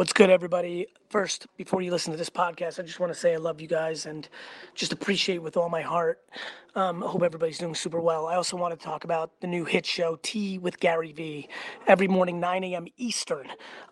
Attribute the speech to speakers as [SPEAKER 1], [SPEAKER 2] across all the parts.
[SPEAKER 1] What's good, everybody? First, before you listen to this podcast, I just want to say I love you guys and just appreciate with all my heart. Um, I hope everybody's doing super well. I also want to talk about the new hit show, Tea with Gary Vee, every morning, 9 a.m. Eastern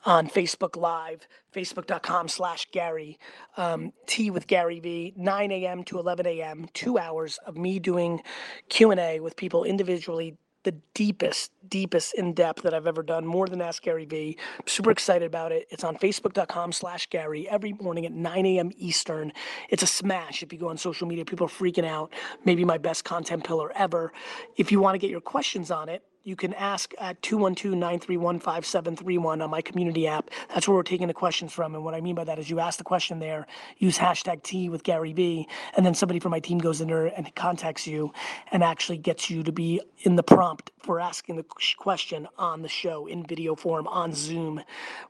[SPEAKER 1] on Facebook Live, facebook.com slash Gary. Um, Tea with Gary Vee, 9 a.m. to 11 a.m., two hours of me doing Q&A with people individually the deepest, deepest in depth that I've ever done, more than Ask Gary Vee. Super excited about it. It's on facebook.com slash Gary every morning at 9 a.m. Eastern. It's a smash if you go on social media. People are freaking out. Maybe my best content pillar ever. If you want to get your questions on it, you can ask at 212-931-5731 on my community app. That's where we're taking the questions from. And what I mean by that is you ask the question there, use hashtag Tea with Gary Vee, and then somebody from my team goes in there and contacts you and actually gets you to be in the prompt for asking the question on the show in video form on Zoom,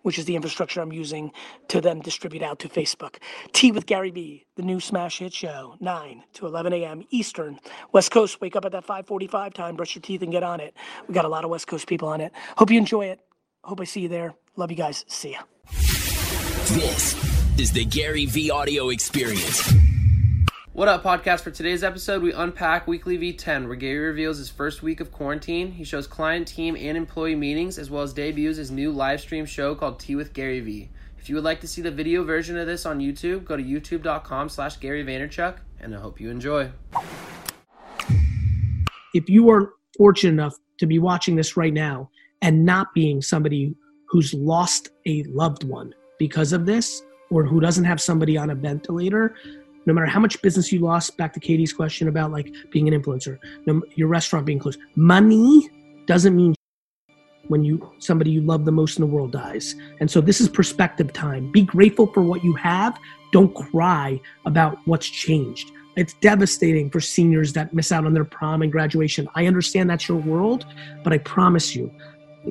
[SPEAKER 1] which is the infrastructure I'm using to then distribute out to Facebook. Tea with Gary Vee, the new smash hit show, 9 to 11 a.m. Eastern. West Coast, wake up at that 545 time, brush your teeth and get on it. We got a lot of West Coast people on it. Hope you enjoy it. Hope I see you there. Love you guys. See ya.
[SPEAKER 2] This is the Gary Vee audio experience.
[SPEAKER 3] What up, podcast? For today's episode, we unpack Weekly V10, where Gary reveals his first week of quarantine. He shows client, team, and employee meetings, as well as debuts his new live stream show called Tea with Gary Vee. If you would like to see the video version of this on YouTube, go to youtube.com slash Gary Vaynerchuk, and I hope you enjoy.
[SPEAKER 1] If you are fortunate enough to be watching this right now and not being somebody who's lost a loved one because of this, or who doesn't have somebody on a ventilator, no matter how much business you lost, back to Katie's question about like being an influencer, your restaurant being closed, money doesn't mean when you somebody you love the most in the world dies. And so this is perspective time. Be grateful for what you have. Don't cry about what's changed. It's devastating for seniors that miss out on their prom and graduation. I understand that's your world, but I promise you,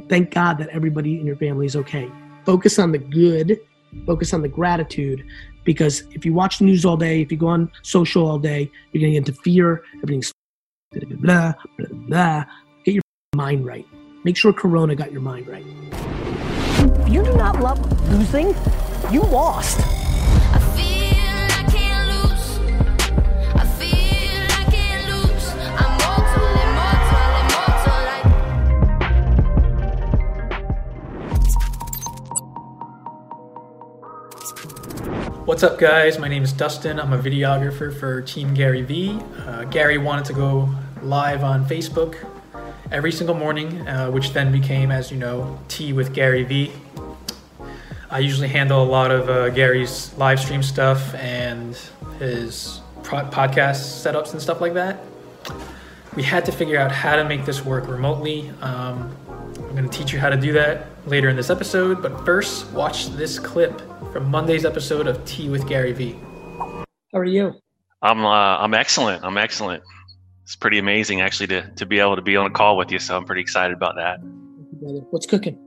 [SPEAKER 1] thank God that everybody in your family is okay. Focus on the good, focus on the gratitude, because if you watch the news all day, if you go on social all day, you're going to get into fear. Everything's blah, blah, blah, blah. Get your mind right. Make sure Corona got your mind right. You do not love losing, you lost.
[SPEAKER 4] What's up, guys? My name is Dustin. I'm a videographer for Team Gary Vee. Uh, Gary wanted to go live on Facebook every single morning, uh, which then became, as you know, Tea with Gary Vee. I usually handle a lot of uh, Gary's live stream stuff and his podcast setups and stuff like that. We had to figure out how to make this work remotely. Um, I'm going to teach you how to do that later in this episode, but first, watch this clip from Monday's episode of Tea with Gary Vee.
[SPEAKER 1] How are you?
[SPEAKER 5] I'm uh, I'm excellent. I'm excellent. It's pretty amazing actually to to be able to be on a call with you. So I'm pretty excited about that.
[SPEAKER 1] What's cooking?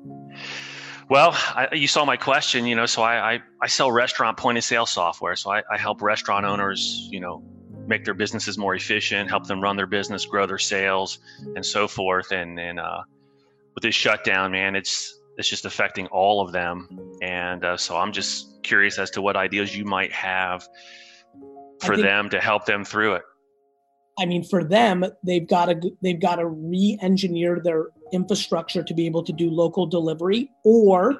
[SPEAKER 5] Well, I, you saw my question, you know. So I, I, I sell restaurant point of sale software. So I, I help restaurant owners, you know, make their businesses more efficient, help them run their business, grow their sales, and so forth. And and uh, with this shutdown, man, it's it's just affecting all of them. And uh, so I'm just curious as to what ideas you might have for think, them to help them through it.
[SPEAKER 1] I mean, for them, they've got to they've got to re-engineer their infrastructure to be able to do local delivery, or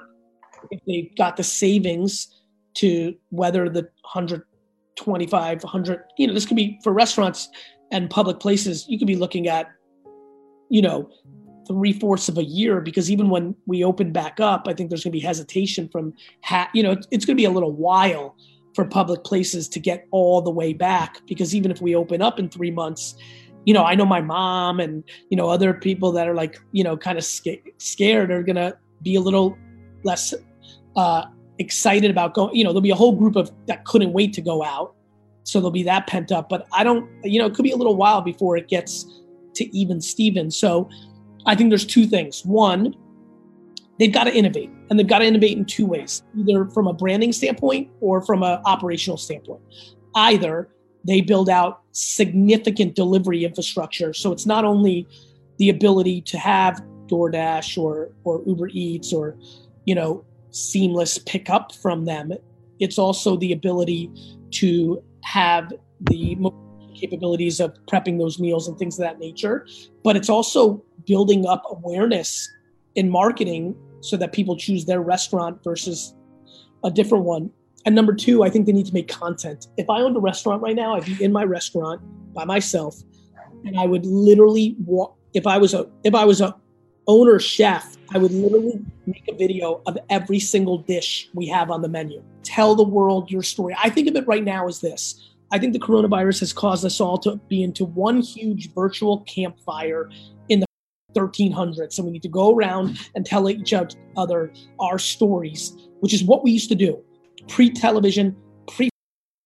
[SPEAKER 1] if they've got the savings to weather the 125, 100, you know, this could be for restaurants and public places. You could be looking at, you know, three fourths of a year because even when we open back up, I think there's going to be hesitation from, ha- you know, it's going to be a little while for public places to get all the way back because even if we open up in three months, you know, I know my mom and you know other people that are like you know kind of sca- scared are going to be a little less uh, excited about going. You know, there'll be a whole group of that couldn't wait to go out, so there'll be that pent up. But I don't, you know, it could be a little while before it gets to even Steven. So I think there's two things. One, they've got to innovate, and they've got to innovate in two ways either from a branding standpoint or from an operational standpoint. Either they build out significant delivery infrastructure. So it's not only the ability to have DoorDash or, or Uber Eats or, you know, seamless pickup from them. It's also the ability to have the capabilities of prepping those meals and things of that nature. But it's also building up awareness in marketing so that people choose their restaurant versus a different one. And number two, I think they need to make content. If I owned a restaurant right now, I'd be in my restaurant by myself, and I would literally walk. If I was a if I was a owner chef, I would literally make a video of every single dish we have on the menu. Tell the world your story. I think of it right now as this. I think the coronavirus has caused us all to be into one huge virtual campfire in the 1300s. So we need to go around and tell each other our stories, which is what we used to do pre television, pre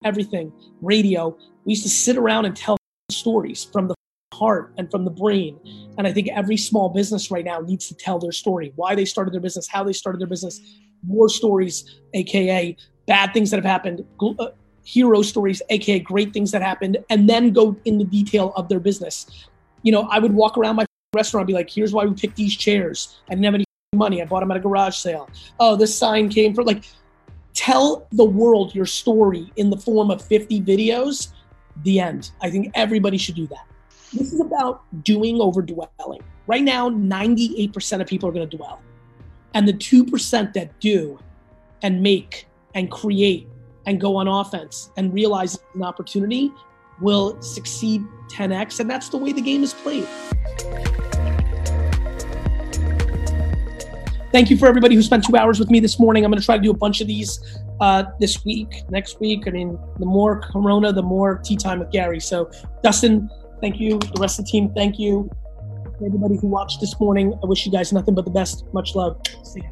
[SPEAKER 1] everything, radio. We used to sit around and tell stories from the heart and from the brain. And I think every small business right now needs to tell their story why they started their business, how they started their business, more stories, AKA bad things that have happened, uh, hero stories, aka great things that happened, and then go in the detail of their business. You know, I would walk around my restaurant be like, here's why we picked these chairs. I didn't have any money. I bought them at a garage sale. Oh, this sign came for like tell the world your story in the form of 50 videos. The end. I think everybody should do that. This is about doing over dwelling. Right now, 98% of people are going to dwell. And the 2% that do and make and create and go on offense and realize an opportunity will succeed 10x. And that's the way the game is played. Thank you for everybody who spent two hours with me this morning. I'm going to try to do a bunch of these uh, this week, next week. I mean, the more Corona, the more tea time with Gary. So, Dustin, thank you. The rest of the team, thank you. Everybody who watched this morning, I wish you guys nothing but the best. Much love. See you.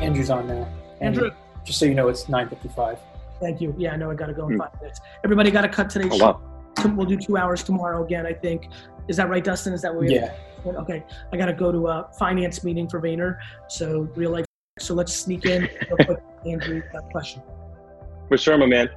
[SPEAKER 4] Andrew's on now.
[SPEAKER 1] Andrew.
[SPEAKER 4] Just so you know, it's 9.55.
[SPEAKER 1] Thank you. Yeah, I know I got to go in five minutes. Everybody got to cut today's
[SPEAKER 6] Oh,
[SPEAKER 1] show.
[SPEAKER 6] wow.
[SPEAKER 1] We'll do two hours tomorrow again, I think. Is that right, Dustin? Is that what we
[SPEAKER 4] Yeah.
[SPEAKER 1] Okay. I got to go to a finance meeting for Vayner. So, real life. So, let's sneak in. real quick. Andrew, a question.
[SPEAKER 6] For sure, my man.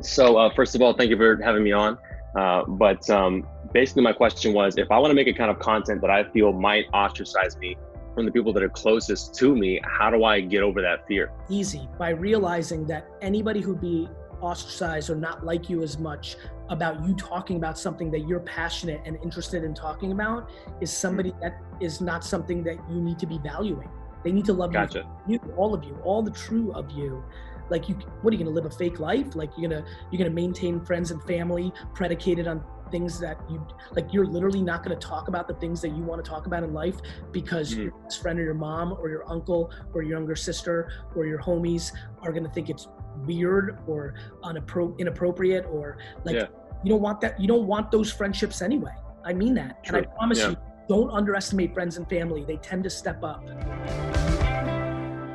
[SPEAKER 6] So, uh, first of all, thank you for having me on. Uh, but um, basically, my question was if I want to make a kind of content that I feel might ostracize me from the people that are closest to me, how do I get over that fear?
[SPEAKER 1] Easy by realizing that anybody who'd be ostracized or not like you as much about you talking about something that you're passionate and interested in talking about is somebody that is not something that you need to be valuing. They need to love you
[SPEAKER 6] Gotcha.
[SPEAKER 1] you all of you all the true of you like you what are you gonna live a fake life like you're gonna you're gonna maintain friends and family predicated on things that you like you're literally not gonna talk about the things that you want to talk about in life because
[SPEAKER 6] Mhm.
[SPEAKER 1] your best friend or your mom or your uncle or your younger sister or your homies are gonna think it's weird or unappro- inappropriate or like
[SPEAKER 6] Yeah.
[SPEAKER 1] you don't want that you don't want those friendships anyway i mean that and i promise
[SPEAKER 6] Yeah.
[SPEAKER 1] you don't underestimate friends and family they tend to step up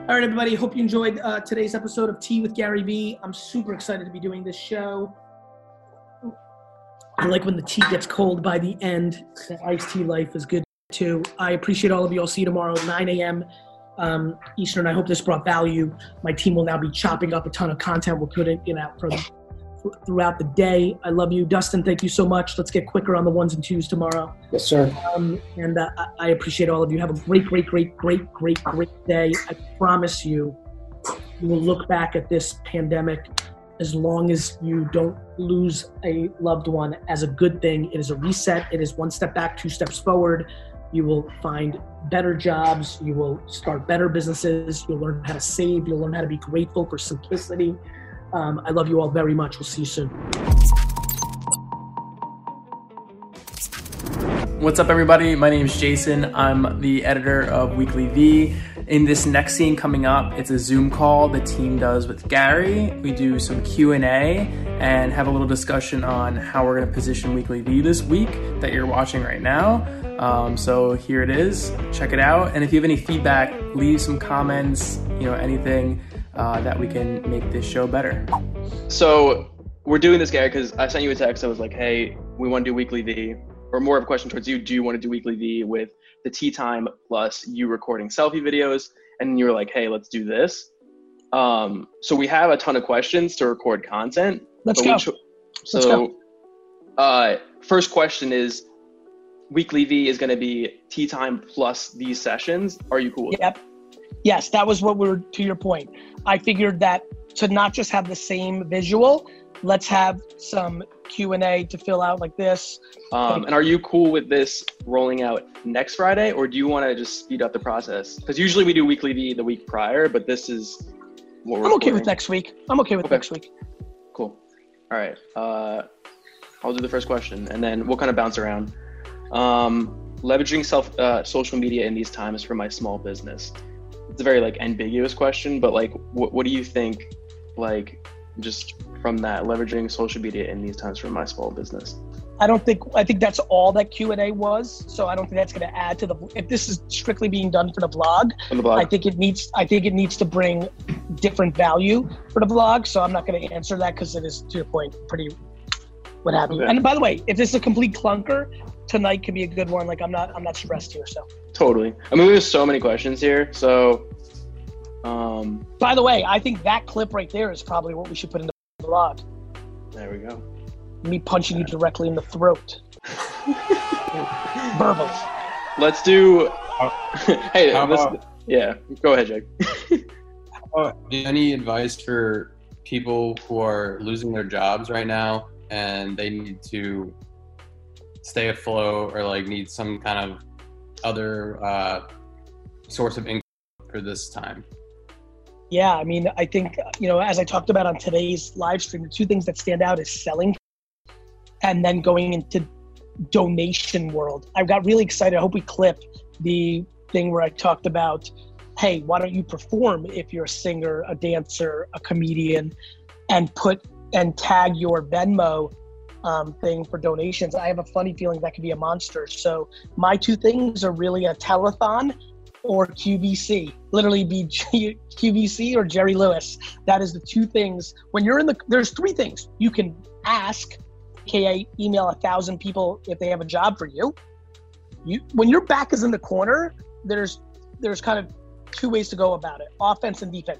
[SPEAKER 1] all right, everybody. Hope you enjoyed uh, today's episode of Tea with Gary Vee. I'm super excited to be doing this show. I like when the tea gets cold by the end. The iced tea life is good too. I appreciate all of you. I'll see you tomorrow, 9 a.m. Um, Eastern. I hope this brought value. My team will now be chopping up a ton of content. We're putting it out from throughout the day. I love you, Dustin. Thank you so much. Let's get quicker on the ones and twos tomorrow.
[SPEAKER 4] Yes, sir.
[SPEAKER 1] Um, and uh, I appreciate all of you. Have a great, great, great, great, great, great day. I promise you, you will look back at this pandemic as long as you don't lose a loved one as a good thing. It is a reset. It is one step back, two steps forward. You will find better jobs. You will start better businesses. You'll learn how to save. You'll learn how to be grateful for simplicity. Um, I love you all very much. We'll see you soon.
[SPEAKER 3] What's up, everybody? My name is Jason. I'm the editor of Weekly V. In this next scene coming up, it's a Zoom call the team does with Gary. We do some Q and A and have a little discussion on how we're going to position Weekly V this week that you're watching right now. Um, so here it is. Check it out. And if you have any feedback, leave some comments. You know anything uh, that we can make this show better.
[SPEAKER 7] So we're doing this, Gary, because I sent you a text. I was like, "Hey, we want to do weekly V," or more of a question towards you. Do you want to do weekly V with the tea time plus you recording selfie videos? And you were like, "Hey, let's do this." Um, so we have a ton of questions to record content.
[SPEAKER 1] Let's go.
[SPEAKER 7] cho-
[SPEAKER 1] Let's
[SPEAKER 7] so, uh, first question is, weekly V is going to be tea time plus these sessions. Are you cool with
[SPEAKER 1] Yep. Yes, that was what we were to your point. I figured that to not just have the same visual, let's have some Q and A to fill out like this.
[SPEAKER 7] Um, and are you cool with this rolling out next Friday, or do you want to just speed up the process? Because usually we do weekly V the week prior, but this is what we're
[SPEAKER 1] I'm okay with next week. I'm okay with
[SPEAKER 7] Okay.
[SPEAKER 1] next week.
[SPEAKER 7] Cool. All right. Uh, I'll do the first question, and then we'll kind of bounce around. Um, leveraging self uh, social media in these times for my small business. It's a very like ambiguous question, but like, what what do you think? Like, just from that, leveraging social media in these times for my small business.
[SPEAKER 1] I don't think I think that's all that Q and A was. So I don't think that's going to add to the. If this is strictly being done for the blog,
[SPEAKER 7] the blog.
[SPEAKER 1] I think it needs. I think it needs to bring different value for the blog. So I'm not going to answer that because it is to your point pretty. What have you?
[SPEAKER 7] Okay.
[SPEAKER 1] And by the way, if this is a complete clunker, tonight could be a good one. Like I'm not. I'm not stressed here. So.
[SPEAKER 7] Totally. I mean, there's so many questions here. So, um,
[SPEAKER 1] By the way, I think that clip right there is probably what we should put in the blog.
[SPEAKER 7] there we go.
[SPEAKER 1] Me punching you directly in the throat. Verbally.
[SPEAKER 7] Let's do. hey,
[SPEAKER 8] how
[SPEAKER 7] this,
[SPEAKER 8] about-
[SPEAKER 7] yeah. Go ahead, Jake.
[SPEAKER 8] Do you have any advice for people who are losing their jobs right now and they need to stay afloat or like need some kind of other uh, source of income for this time?
[SPEAKER 1] Yeah, I mean, I think you know, as I talked about on today's live stream, the two things that stand out is selling, and then going into donation world. I got really excited. I hope we clip the thing where I talked about, hey, why don't you perform if you're a singer, a dancer, a comedian, and put and tag your Venmo um, thing for donations. I have a funny feeling that could be a monster. So my two things are really a telethon or QVC. Literally be G- QVC or Jerry Lewis. That is the two things. When you're in the, there's three things you can ask, aka email a thousand people if they have a job for you. You when your back is in the corner, there's there's kind of two ways to go about it: offense and defense.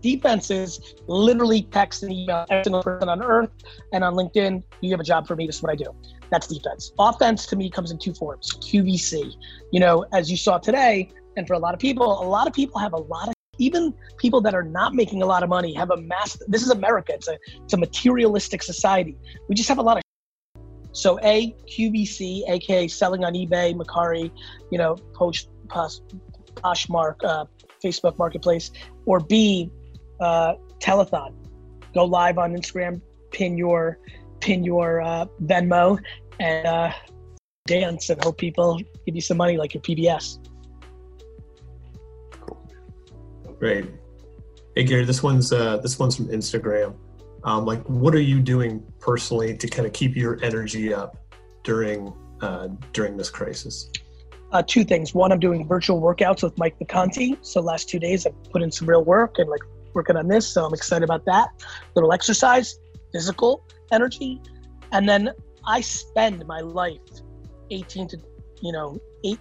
[SPEAKER 1] Defense is literally text and email every single person on earth and on LinkedIn. You have a job for me. This is what I do. That's defense. Offense to me comes in two forms: QVC. You know, as you saw today, and for a lot of people, a lot of people have a lot of even people that are not making a lot of money have a mass. This is America. It's a it's a materialistic society. We just have a lot of. So a QVC, aka selling on eBay, Mercari, you know, Post, Posh, Poshmark, uh, Facebook Marketplace, or B, uh, telethon. Go live on Instagram, pin your pin your uh, Venmo, and uh, dance and hope people give you some money like your PBS. Cool.
[SPEAKER 9] Great. Hey Gary, this one's uh, this one's from Instagram. Um, like, what are you doing personally to kind of keep your energy up during uh, during this crisis?
[SPEAKER 1] uh, two things. One, I'm doing virtual workouts with Mike McConty. So last two days, I've put in some real work and like working on this. So I'm excited about that. Little exercise, physical energy, and then I spend my life 18 to you know eight,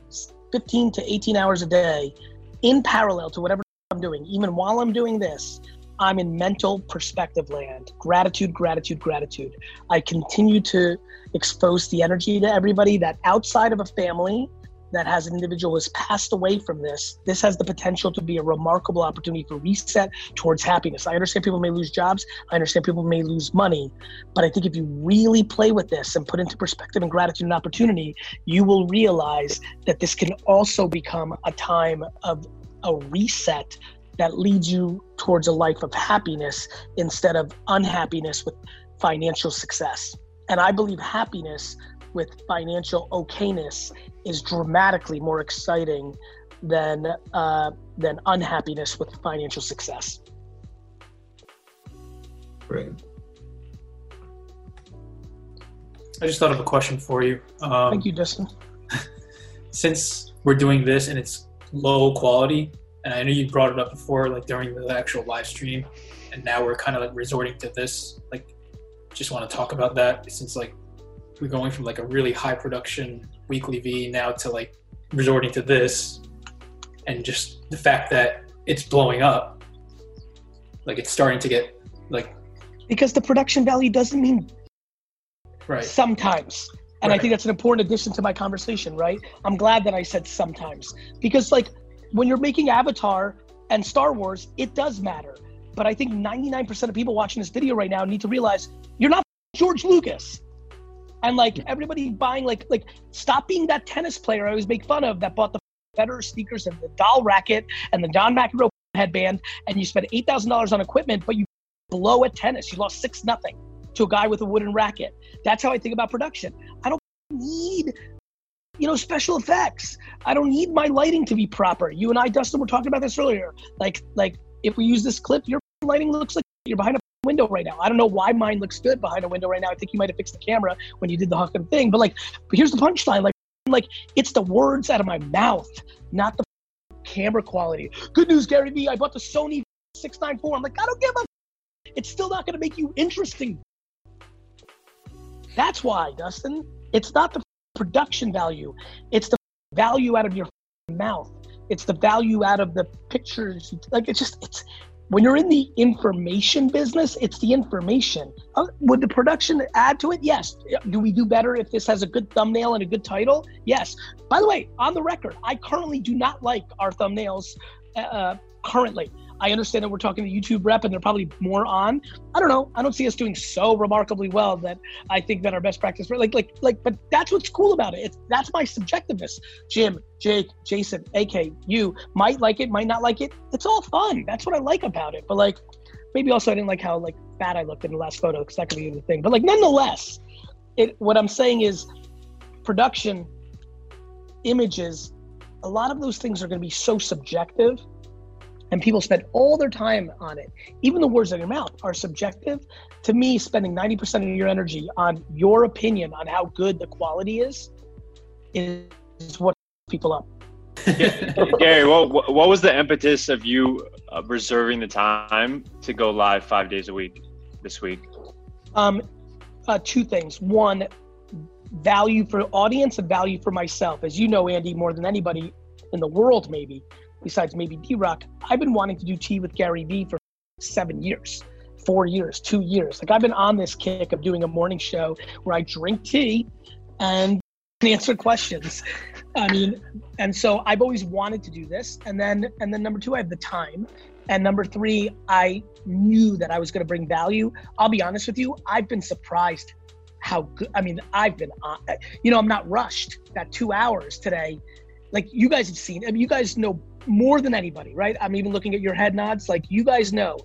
[SPEAKER 1] 15 to 18 hours a day in parallel to whatever I'm doing. Even while I'm doing this, I'm in mental perspective land. Gratitude, gratitude, gratitude. I continue to expose the energy to everybody that outside of a family that has an individual who has passed away from this, this has the potential to be a remarkable opportunity for reset towards happiness. I understand people may lose jobs, I understand people may lose money, but I think if you really play with this and put into perspective and gratitude and opportunity, you will realize that this can also become a time of a reset that leads you towards a life of happiness instead of unhappiness with financial success. And I believe happiness with financial okayness is dramatically more exciting than uh, than unhappiness with financial success.
[SPEAKER 9] Great.
[SPEAKER 4] I just thought of a question for you. Um,
[SPEAKER 1] Thank you, Dustin.
[SPEAKER 4] Since we're doing this and it's low quality, and I know you brought it up before, like during the actual live stream, and now we're kind of like resorting to this. Like, just want to talk about that since like we're going from like a really high production weekly V now to like resorting to this, and just the fact that it's blowing up, like it's starting to get like
[SPEAKER 1] Because the production value doesn't mean
[SPEAKER 4] right.
[SPEAKER 1] sometimes. And I think that's an important addition to my conversation, right? I'm glad that I said sometimes because, like, when you're making Avatar and Star Wars, it does matter. But I think 99% of people watching this video right now need to realize you're not George Lucas. And like everybody buying, like, like stop being that tennis player I always make fun of that bought the better sneakers and the doll racket and the John McEnroe headband, and you spent eight thousand dollars on equipment, but you blow at tennis. You lost six nothing to a guy with a wooden racket. That's how I think about production. I don't need you know special effects. I don't need my lighting to be proper. You and I, Dustin, were talking about this earlier. Like like if we use this clip, your lighting looks like you're behind a window right now. I don't know why mine looks good behind a window right now. I think you might have fixed the camera when you did the fucking thing. But like, but here's the punchline. Like like it's the words out of my mouth, not the camera quality. Good news, Gary Vee. I bought the Sony 694. I'm like, I don't give a. It's still not going to make you interesting. That's why, Dustin. It's not the production value. It's the value out of your mouth. It's the value out of the pictures. Like it's just it's when you're in the information business, it's the information. Uh, would the production add to it? Yes. Do we do better if this has a good thumbnail and a good title? Yes. By the way, on the record, I currently do not like our thumbnails uh, currently. I understand that we're talking to YouTube rep and they're probably more on. I don't know. I don't see us doing so remarkably well that I think that our best practice, like, like, like, but that's what's cool about it. It's that's my subjectiveness. Jim, Jake, Jason, AK, you might like it, might not like it. It's all fun. That's what I like about it. But like, maybe also I didn't like how like fat I looked in the last photo because that could be the thing. But like, nonetheless, it. What I'm saying is, production, images, a lot of those things are going to be so subjective and people spend all their time on it. Even the words in your mouth are subjective. To me, spending 90% of your energy on your opinion on how good the quality is is what people up.
[SPEAKER 10] Gary, what what was the impetus of you uh, reserving the time to go live five days a week this week?
[SPEAKER 1] Um, uh, two things. One, value for audience and value for myself. As you know, Andy, more than anybody in the world, maybe besides maybe D Rock, I've been wanting to do tea with Gary Vee for seven years, four years, two years. Like I've been on this kick of doing a morning show where I drink tea and answer questions. I mean, and so I've always wanted to do this. And then, and then number two, I have the time. And number three, I knew that I was going to bring value. I'll be honest with you, I've been surprised how good. I mean, I've been, uh, you know, I'm not rushed. That two hours today, like you guys have seen. I mean, you guys know more than anybody, right? I'm even looking at your head nods. Like you guys know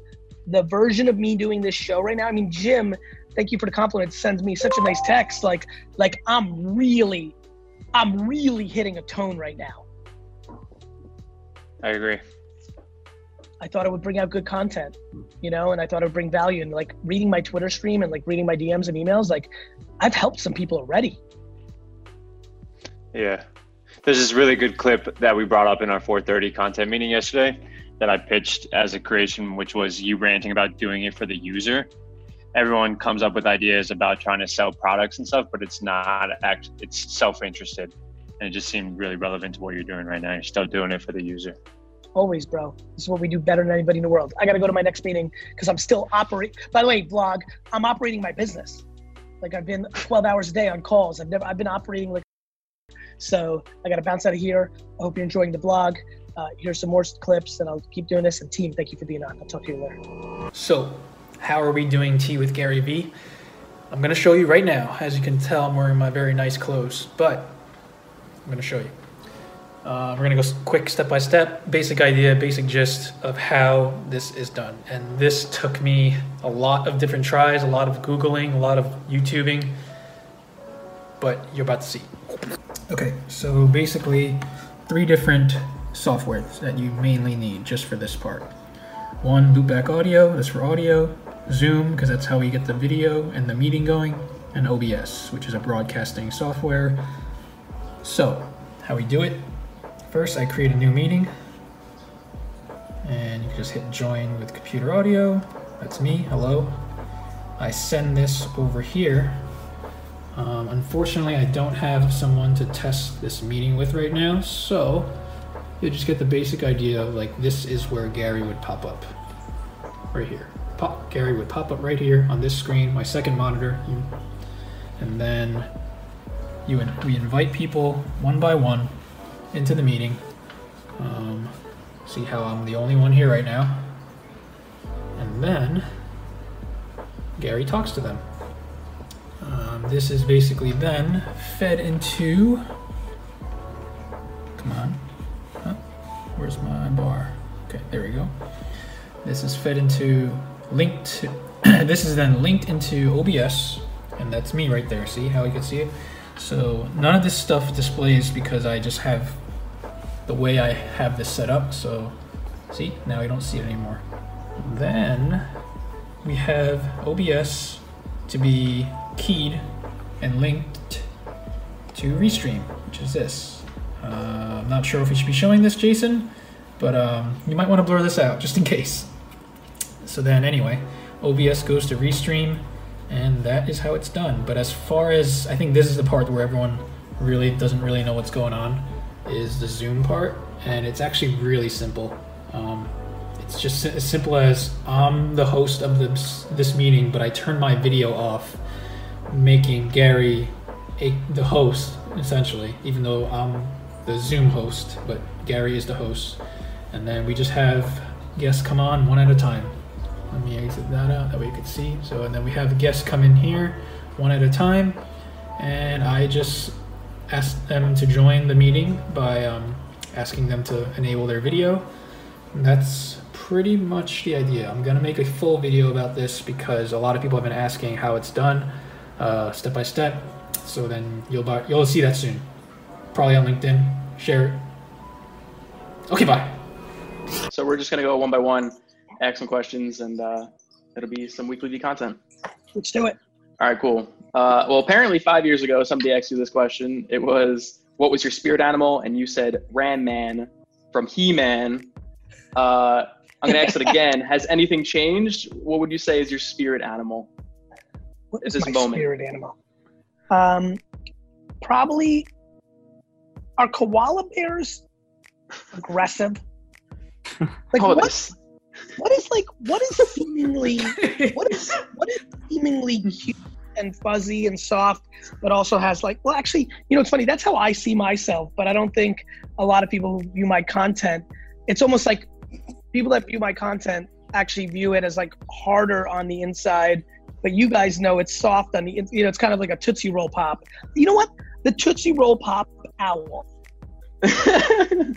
[SPEAKER 1] the version of me doing this show right now. I mean, Jim, thank you for the compliment. Sends me such a nice text. Like, like I'm really, I'm really hitting a tone right now.
[SPEAKER 10] I agree.
[SPEAKER 1] I thought it would bring out good content, you know, and I thought it would bring value. And like reading my Twitter stream and like reading my DMs and emails, like I've helped some people already.
[SPEAKER 10] Yeah, there's this really good clip that we brought up in our 430 content meeting yesterday that I pitched as a creation, which was you ranting about doing it for the user. Everyone comes up with ideas about trying to sell products and stuff, but it's not act. It's self-interested, and it just seemed really relevant to what you're doing right now. You're still doing it for the user.
[SPEAKER 1] Always, bro. This is what we do better than anybody in the world. I got to go to my next meeting because I'm still operating. By the way, vlog, I'm operating my business. Like I've been 12 hours a day on calls. I've never. I've been operating like so I got to bounce out of here. I hope you're enjoying the blog. Uh, here's some more clips, and I'll keep doing this. And team, thank you for being on. I'll talk to you later.
[SPEAKER 4] So, how are we doing tea with Gary Vee? I'm going to show you right now. As you can tell, I'm wearing my very nice clothes, but I'm going to show you. Uh, we're going to go quick step by step, basic idea, basic gist of how this is done. And this took me a lot of different tries, a lot of Googling, a lot of YouTubing, but you're about to see. Okay, so basically three different softwares that you mainly need just for this part. One, Loopback Audio, that's for audio. Zoom, because that's how we get the video and the meeting going. And OBS, which is a broadcasting software. So, how we do it. First, I create a new meeting. And you can just hit join with computer audio. That's me, hello. I send this over here um, unfortunately, I don't have someone to test this meeting with right now, so you just get the basic idea of like this is where Gary would pop up, right here. Pop Gary would pop up right here on this screen, my second monitor, and then you in, we invite people one by one into the meeting. Um, see how I'm the only one here right now. And then Gary talks to them. Um, this is basically then fed into. Come on. Huh? Where's my bar? Okay, there we go. This is fed into linked. this is then linked into OBS, and that's me right there. See how you can see it? So none of this stuff displays because I just have the way I have this set up. So see, now I don't see it anymore. Then we have OBS to be keyed and linked to Restream, which is this. Uh, I'm not sure if we should be showing this, Jason, but um, you might want to blur this out just in case. So then, anyway, OBS goes to Restream, and that is how it's done. But as far as I think this is the part where everyone really doesn't really know what's going on, is the Zoom part, and it's actually really simple. Um, it's just as simple as I'm the host of this this meeting, but I turn my video off, making Gary a, the host essentially, even though I'm the Zoom host, but Gary is the host, and then we just have guests come on one at a time. Let me exit that out that way you can see. So and then we have guests come in here one at a time, and I just ask them to join the meeting by um, asking them to enable their video. And that's pretty much the idea. I'm gonna make a full video about this because a lot of people have been asking how it's done, uh, step by step. So then you'll buy, you'll see that soon, probably on LinkedIn. Share it. Okay, bye.
[SPEAKER 7] So we're just gonna go one by one, ask some questions, and uh, it'll be some weekly V content.
[SPEAKER 1] Let's do it.
[SPEAKER 7] All right, cool. Uh, well, apparently five years ago, somebody asked you this question. It was, "What was your spirit animal?" And you said Ram Man from He Man. Uh, I'm gonna ask it again. Has anything changed? What would you say is your spirit animal?
[SPEAKER 1] What
[SPEAKER 7] At
[SPEAKER 1] is
[SPEAKER 7] this
[SPEAKER 1] my
[SPEAKER 7] moment.
[SPEAKER 1] spirit animal? Um, probably are koala bears aggressive? Like
[SPEAKER 7] oh,
[SPEAKER 1] what?
[SPEAKER 7] this.
[SPEAKER 1] What is like? What is seemingly? what is what is seemingly cute and fuzzy and soft, but also has like? Well, actually, you know, it's funny. That's how I see myself, but I don't think a lot of people who view my content. It's almost like people that view my content actually view it as like harder on the inside but you guys know it's soft on the you know it's kind of like a tootsie roll pop you know what the tootsie roll pop owl you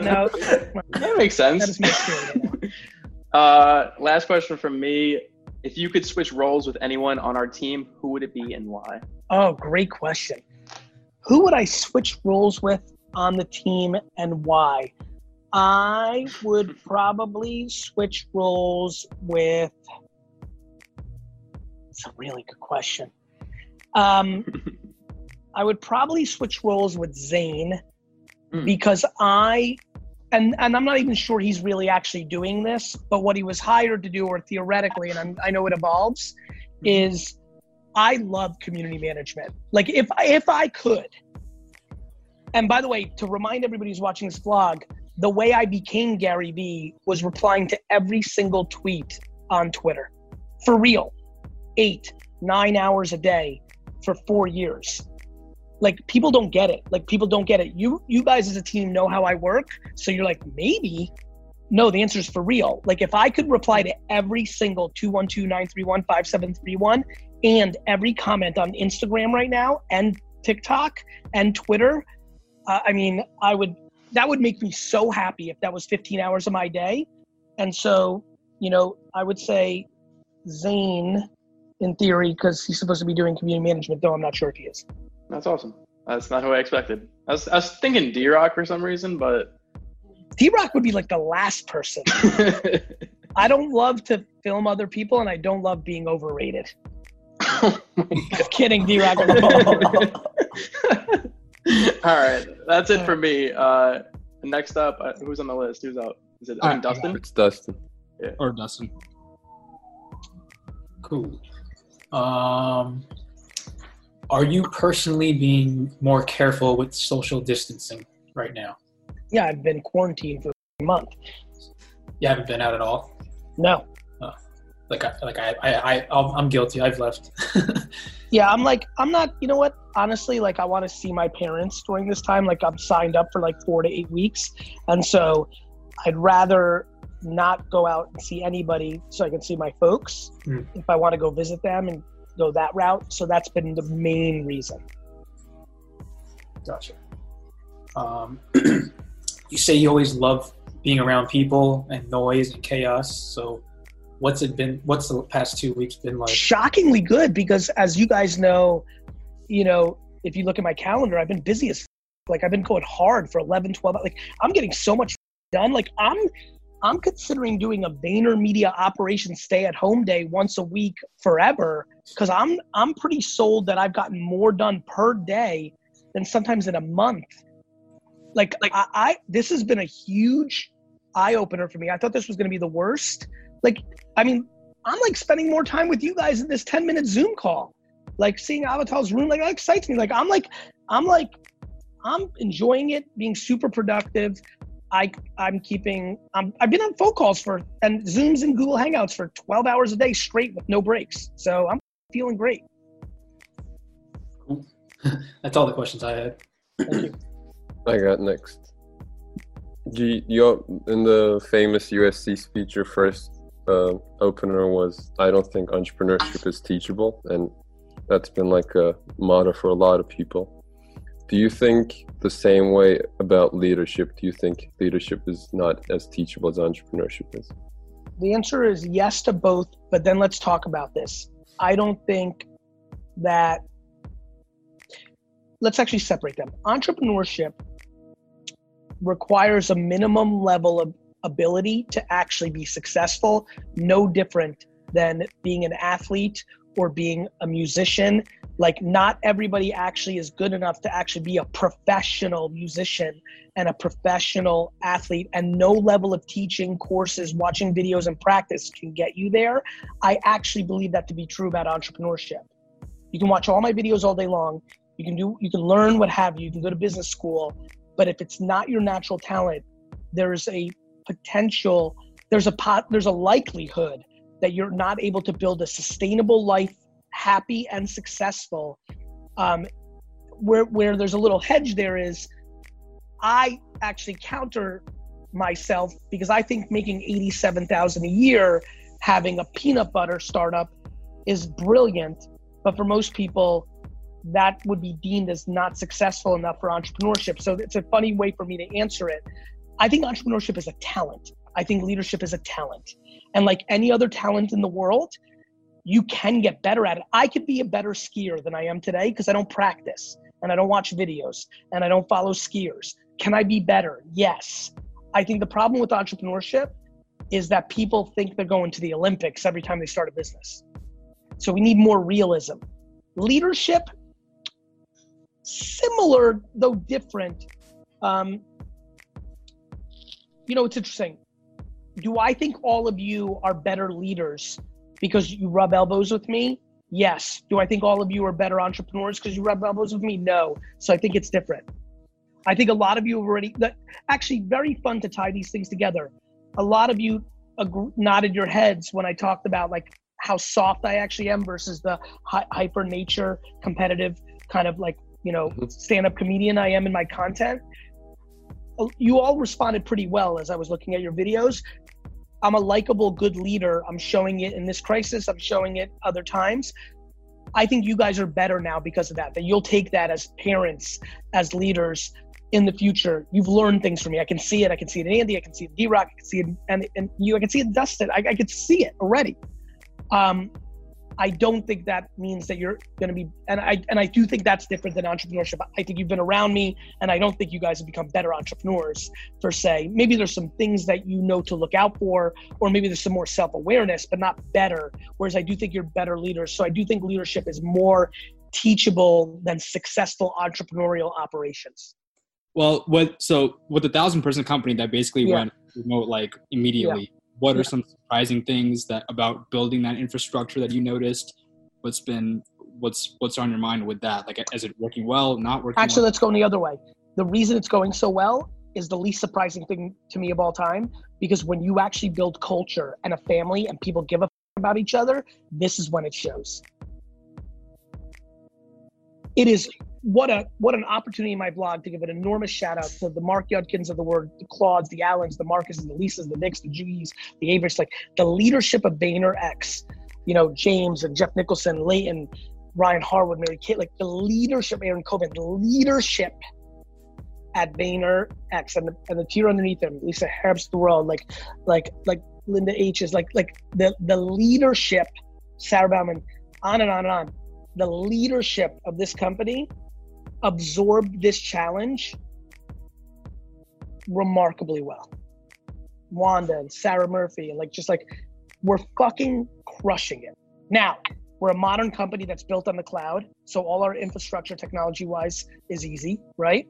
[SPEAKER 1] know
[SPEAKER 7] that makes sense.
[SPEAKER 1] is my.
[SPEAKER 7] Uh, last question from me. If you could switch roles with anyone on our team, who would it be and why?
[SPEAKER 1] oh great question who would i switch roles with on the team and why i would probably switch roles with it's a really good question. Um, i would probably switch roles with zane
[SPEAKER 7] Mm.
[SPEAKER 1] because i and and i'm not even sure he's really actually doing this but what he was hired to do or theoretically and I'm, i know it evolves is i love community management. Like if if i could and by the way to remind everybody who's watching this vlog the way i became gary vee was replying to every single tweet on twitter. For real eight nine hours a day for four years. Like people don't get it. Like people don't get it. You you guys as a team know how i work. So you're like maybe? No the answer is for real. Like if i could reply to every single 212-931-5731 and every comment on instagram right now and tiktok and twitter uh, i mean i would that would make me so happy if that was 15 hours of my day. And so you know i would say zane in theory because he's supposed to be doing community management though i'm not sure if he is
[SPEAKER 7] That's awesome. That's not who I expected. I was, I was thinking D Rock for some reason, but
[SPEAKER 1] D-Rock would be like the last person. I don't love to film other people, and I don't love being overrated. Just kidding, D-Rock.
[SPEAKER 7] all right, that's it for me. Uh, next up, uh, who's on the list? Who's out? Is it I think
[SPEAKER 11] All right,
[SPEAKER 7] Dustin?
[SPEAKER 11] It's Dustin.
[SPEAKER 7] Yeah.
[SPEAKER 11] Or Dustin.
[SPEAKER 12] Cool. Um, are you personally being more careful with social distancing right now?
[SPEAKER 1] yeah, I've been quarantined for a month.
[SPEAKER 12] You haven't been out at all.
[SPEAKER 1] No,
[SPEAKER 12] Like, I, like I, I, I, I'm guilty. I've left.
[SPEAKER 1] Yeah, I'm like, I'm not, you know what? Honestly, like, I want to see my parents during this time. Like, I'm signed up for like four to eight weeks. And so I'd rather not go out and see anybody so I can see my folks
[SPEAKER 4] Mm.
[SPEAKER 1] if I want to go visit them and go that route. So that's been the main reason.
[SPEAKER 12] Gotcha. Um, you say you always love being around people and noise and chaos. So, what's it been? What's the past two weeks been like?
[SPEAKER 1] Shockingly good because, as you guys know, you know, if you look at my calendar, I've been busy as f- like I've been going hard for 11, 12. Like I'm getting so much done. Like I'm, I'm considering doing a Vayner Media Operation Stay at Home Day once a week forever because I'm I'm pretty sold that I've gotten more done per day than sometimes in a month. Like, like I, I this has been a huge eye opener for me. I thought this was going to be the worst. Like, I mean, I'm like spending more time with you guys in this 10 minute Zoom call. Like seeing Avatar's room, like that excites me. Like I'm like, I'm like, I'm enjoying it, being super productive. I I'm keeping I'm I've been on phone calls for and Zooms and Google Hangouts for 12 hours a day straight with no breaks. So I'm feeling great. Cool.
[SPEAKER 12] That's all the questions I had.
[SPEAKER 1] Thank you.
[SPEAKER 11] I got next. You, you in the famous USC speech, your first uh, opener was, "I don't think entrepreneurship is teachable," and that's been like a motto for a lot of people. Do you think the same way about leadership? Do you think leadership is not as teachable as entrepreneurship is?
[SPEAKER 1] The answer is yes to both, but then let's talk about this. I don't think that let's actually separate them. Entrepreneurship requires a minimum level of ability to actually be successful, no different than being an athlete or being a musician. Like, not everybody actually is good enough to actually be a professional musician and a professional athlete, and no level of teaching, courses, watching videos, and practice can get you there. I actually believe that to be true about entrepreneurship. You can watch all my videos all day long. You can do, you can learn what have you. You can go to business school, but if it's not your natural talent, there's a potential, there's a pot, there's a likelihood that you're not able to build a sustainable life, happy and successful. Um, where where there's a little hedge there is, I actually counter myself because I think making eighty-seven thousand a year, having a peanut butter startup, is brilliant. But for most people, that would be deemed as not successful enough for entrepreneurship. So it's a funny way for me to answer it. I think entrepreneurship is a talent. I think leadership is a talent. And like any other talent in the world, you can get better at it. I could be a better skier than I am today because I don't practice and I don't watch videos and I don't follow skiers. Can I be better? Yes. I think the problem with entrepreneurship is that people think they're going to the Olympics every time they start a business. So we need more realism. Leadership, similar though different. Um, you know, it's interesting. Do I think all of you are better leaders because you rub elbows with me? Yes. Do I think all of you are better entrepreneurs because you rub elbows with me? No. So I think it's different. I think a lot of you have already, that, actually, very fun to tie these things together. A lot of you nodded your heads when I talked about like how soft I actually am versus the hy- hyper nature, competitive kind of like, you know, stand up comedian I am in my content. Uh, You all responded pretty well as I was looking at your videos. I'm a likable, good leader. I'm showing it in this crisis. I'm showing it other times. I think you guys are better now because of that. That you'll take that as parents, as leaders in the future. You've learned things from me. I can see it. I can see it in Andy. I can see it in D Rock. I can see it and, and you. I can see it in Dustin. I, I can see it already. Um, I don't think that means that you're going to be, and I and I do think that's different than entrepreneurship. I think you've been around me, and I don't think you guys have become better entrepreneurs per se. Maybe there's some things that you know to look out for, or maybe there's some more self awareness, but not better. Whereas I do think you're better leaders. So I do think leadership is more teachable than successful entrepreneurial operations.
[SPEAKER 13] Well, what so with the thousand person company that basically
[SPEAKER 1] Yeah.
[SPEAKER 13] went remote like immediately. What are some surprising things that about building that infrastructure that you noticed? What's been what's what's on your mind with that? Like, is it working well? Not working?
[SPEAKER 1] Actually,
[SPEAKER 13] well?
[SPEAKER 1] let's go in the other way. The reason it's going so well is the least surprising thing to me of all time because when you actually build culture and a family and people give a f- about each other, this is when it shows. it is what a what an opportunity in my blog to give an enormous shout out to the Mark Yudkins of the word, the Claudes, the Allens, the Marcuses, the Lisas, the Nicks, the Gs, the Averys, like the leadership of VaynerX, you know, James and Jeff Nicholson, Leighton, Ryan Harwood, Mary Kate, like the leadership, Aaron Coben, the leadership at VaynerX and the, and the tier underneath them, Lisa Herbst the world, like like like Linda H is like like the the leadership, Sarah Bauman, on and on and on. The leadership of this company absorbed this challenge remarkably well. Wanda and Sarah Murphy, and like just like we're fucking crushing it. Now, we're a modern company that's built on the cloud, so all our infrastructure technology wise is easy, right?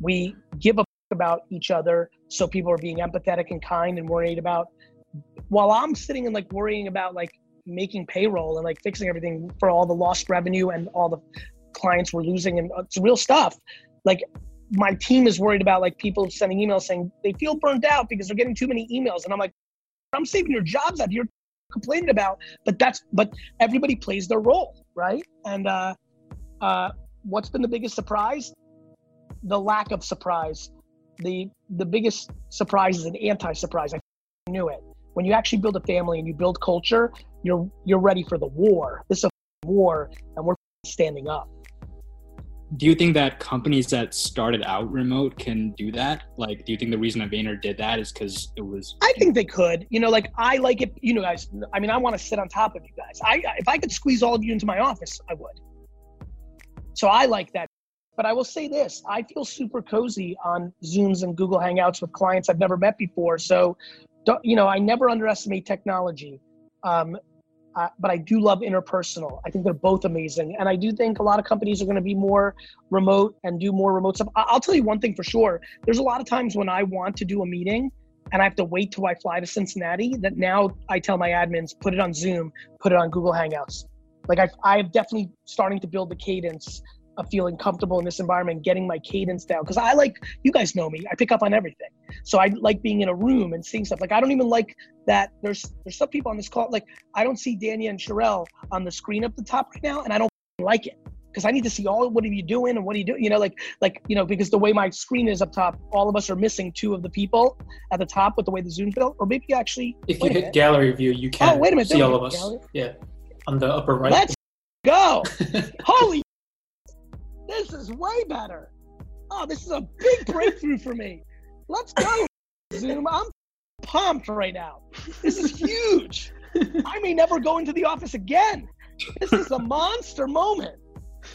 [SPEAKER 1] We give a about each other, so people are being empathetic and kind and worried about while I'm sitting and like worrying about like making payroll and like fixing everything for all the lost revenue and all the clients we're losing and it's real stuff. Like my team is worried about like people sending emails saying they feel burnt out because they're getting too many emails. And I'm like, I'm saving your jobs out here complaining about, but that's, but everybody plays their role. Right. And, uh, uh, what's been the biggest surprise? The lack of surprise. The, the biggest surprise is an anti-surprise. I knew it. When you actually build a family and you build culture, you're, you're ready for the war. This is a war and we're standing up
[SPEAKER 13] do you think that companies that started out remote can do that? Like, do you think the reason that Vayner did that is because it was?
[SPEAKER 1] I think they could. You know, like I like it. You know, guys. I mean, I want to sit on top of you guys. I if I could squeeze all of you into my office, I would. So I like that. But I will say this: I feel super cozy on Zooms and Google Hangouts with clients I've never met before. So, you know, I never underestimate technology. Um, but I do love interpersonal. I think they're both amazing, and I do think a lot of companies are going to be more remote and do more remote stuff. I- I'll tell you one thing for sure: there's a lot of times when I want to do a meeting and I have to wait till I fly to Cincinnati. That now I tell my admins put it on Zoom, put it on Google Hangouts. Like I, I have definitely starting to build the cadence of feeling comfortable in this environment, getting my cadence down. Because I like, you guys know me, I pick up on everything. So I like being in a room and seeing stuff. Like I don't even like that. There's there's some people on this call. Like I don't see Dania and Sherelle on the screen up the top right now, and I don't like it because I need to see all what are you doing and what are you doing. You know, like like you know because the way my screen is up top, all of us are missing two of the people at the top with the way the Zoom built. Or maybe actually,
[SPEAKER 12] if you hit gallery view, you oh, can
[SPEAKER 1] oh, wait a minute,
[SPEAKER 12] see all of us.
[SPEAKER 1] Gallery?
[SPEAKER 12] Yeah, on the upper right.
[SPEAKER 1] Let's go! Holy this is way better. Oh, this is a big breakthrough for me. Let's go, Zoom. I'm pumped right now. This is huge. I may never go into the office again. This is a monster moment.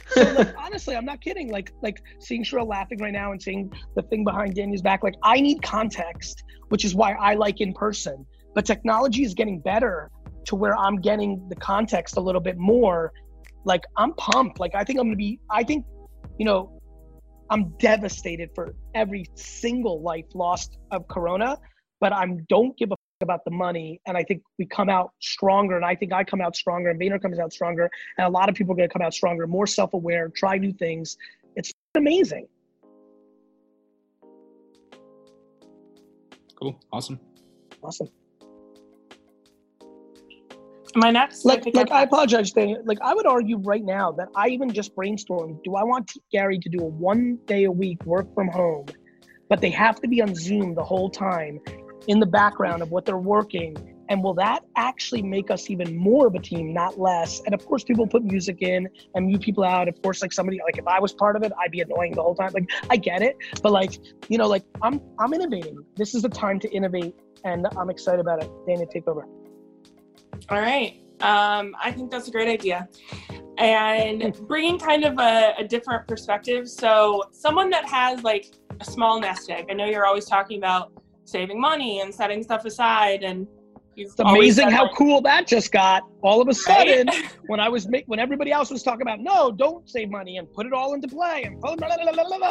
[SPEAKER 1] So, like, honestly, I'm not kidding. Like, like seeing Cheryl laughing right now and seeing the thing behind Daniel's back. Like, I need context, which is why I like in person. But technology is getting better to where I'm getting the context a little bit more. Like, I'm pumped. Like, I think I'm gonna be. I think you know, I'm devastated for every single life lost of Corona, but I'm don't give a about the money. And I think we come out stronger. And I think I come out stronger, and Vayner comes out stronger. And a lot of people are going to come out stronger, more self aware, try new things. It's amazing.
[SPEAKER 13] Cool. Awesome.
[SPEAKER 1] Awesome
[SPEAKER 14] my next
[SPEAKER 1] like like I apologize, Dana. Like I would argue right now that I even just brainstormed. Do I want Gary to do a one day a week work from home, but they have to be on Zoom the whole time, in the background of what they're working, and will that actually make us even more of a team, not less? And of course, people put music in and mute people out. Of course, like somebody like if I was part of it, I'd be annoying the whole time. Like I get it, but like you know, like I'm I'm innovating. This is the time to innovate, and I'm excited about it. Dana, take over.
[SPEAKER 14] All right. Um, I think that's a great idea. And bringing kind of a, a, different perspective. So, someone that has like a small nest egg, I know you're always talking about saving money and setting stuff aside. And
[SPEAKER 1] it's amazing how like, cool that just got. All of a sudden, right? when I was make, when everybody else was talking about no, don't save money and put it all into play and blah, blah,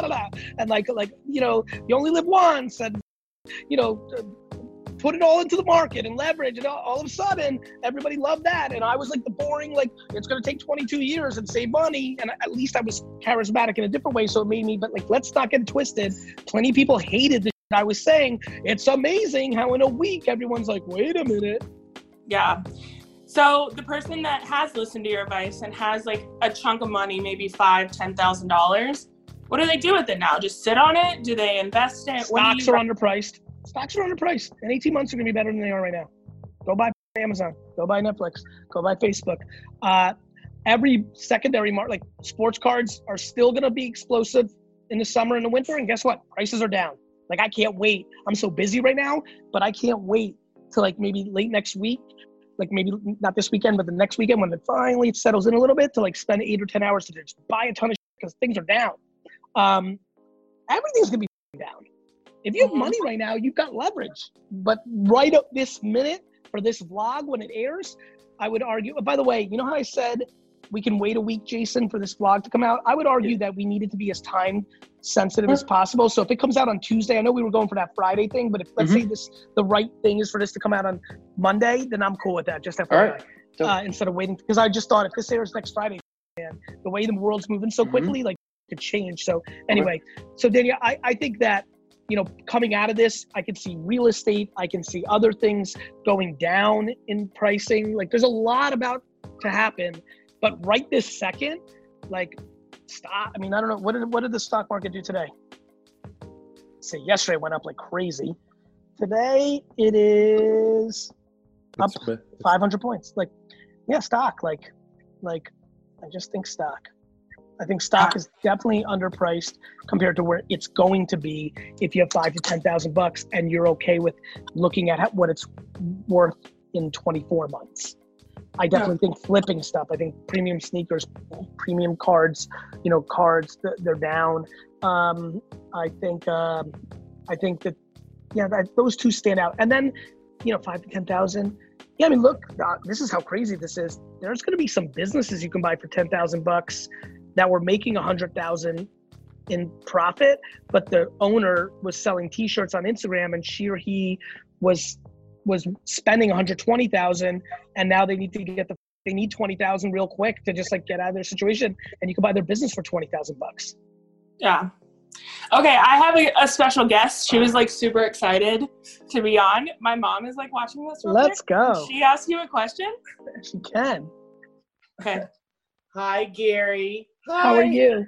[SPEAKER 1] blah, and like like you know you only live once and you know put it all into the market and leverage and all, all, of a sudden everybody loved that and i was like the boring like it's going to take 22 years and save money and at least i was charismatic in a different way so it made me but like let's not get twisted plenty of people hated the shit i was saying it's amazing how in a week everyone's like wait a minute
[SPEAKER 14] yeah So the person that has listened to your advice and has like a chunk of money, maybe five, ten thousand dollars, what do they do with it now? Just sit on it? Do they invest it?
[SPEAKER 1] Stocks are underpriced. Stocks are underpriced. In 18 months, are going to be better than they are right now. Go buy Amazon. Go buy Netflix. Go buy Facebook. Uh, every secondary market, like sports cards, are still going to be explosive in the summer and the winter. And guess what? Prices are down. Like I can't wait. I'm so busy right now, but I can't wait to like maybe late next week, like maybe not this weekend, but the next weekend when it finally settles in a little bit to like spend eight or ten hours to just buy a ton of because things are down. Um, everything's gonna be down. If you have mm-hmm. money right now, you've got leverage. But right up this minute for this vlog when it airs, I would argue. By the way, you know how I said we can wait a week, Jason, for this vlog to come out? I would argue that we need it to be as time sensitive as mm-hmm. possible. So if it comes out on Tuesday, I know we were going for that Friday thing, but if let's mm-hmm. say this the right thing is for this to come out on Monday, then I'm cool with that. Just FYI.
[SPEAKER 7] Right. So-
[SPEAKER 1] Uh, instead of waiting, because I just thought if this airs next Friday, man, the way the world's moving so quickly, like could change. So anyway, so Daniel, I, I think that you know coming out of this, I can see real estate, I can see other things going down in pricing. Like there's a lot about to happen, but right this second, like stop. I mean, I don't know what did what did the stock market do today? Say yesterday went up like crazy. Today it is up 500 points. Like, yeah, stock. Like, like, I just think stock. I think stock is definitely underpriced compared to where it's going to be if you have five to ten thousand bucks and you're okay with looking at what it's worth in 24 months. I definitely think flipping stuff. I think premium sneakers, premium cards, you know, cards they're down. Um, I think um, I think that yeah, that, those two stand out. And then you know, five to ten thousand. Yeah, I mean, look, uh, this is how crazy this is. There's going to be some businesses you can buy for ten thousand bucks that were making a hundred thousand in profit, but the owner was selling T-shirts on Instagram, and she or he was was spending 120,000 and now they need to get the they need 20,000 real quick to just like get out of their situation and you can buy their business for 20,000 bucks.
[SPEAKER 14] Yeah. Okay, I have a, a special guest. She was like super excited to be on. My mom is like watching this.
[SPEAKER 1] Let's
[SPEAKER 14] quick.
[SPEAKER 1] go.
[SPEAKER 14] She asked you a question.
[SPEAKER 1] She can.
[SPEAKER 14] Okay.
[SPEAKER 15] Hi, Gary.
[SPEAKER 1] How are you?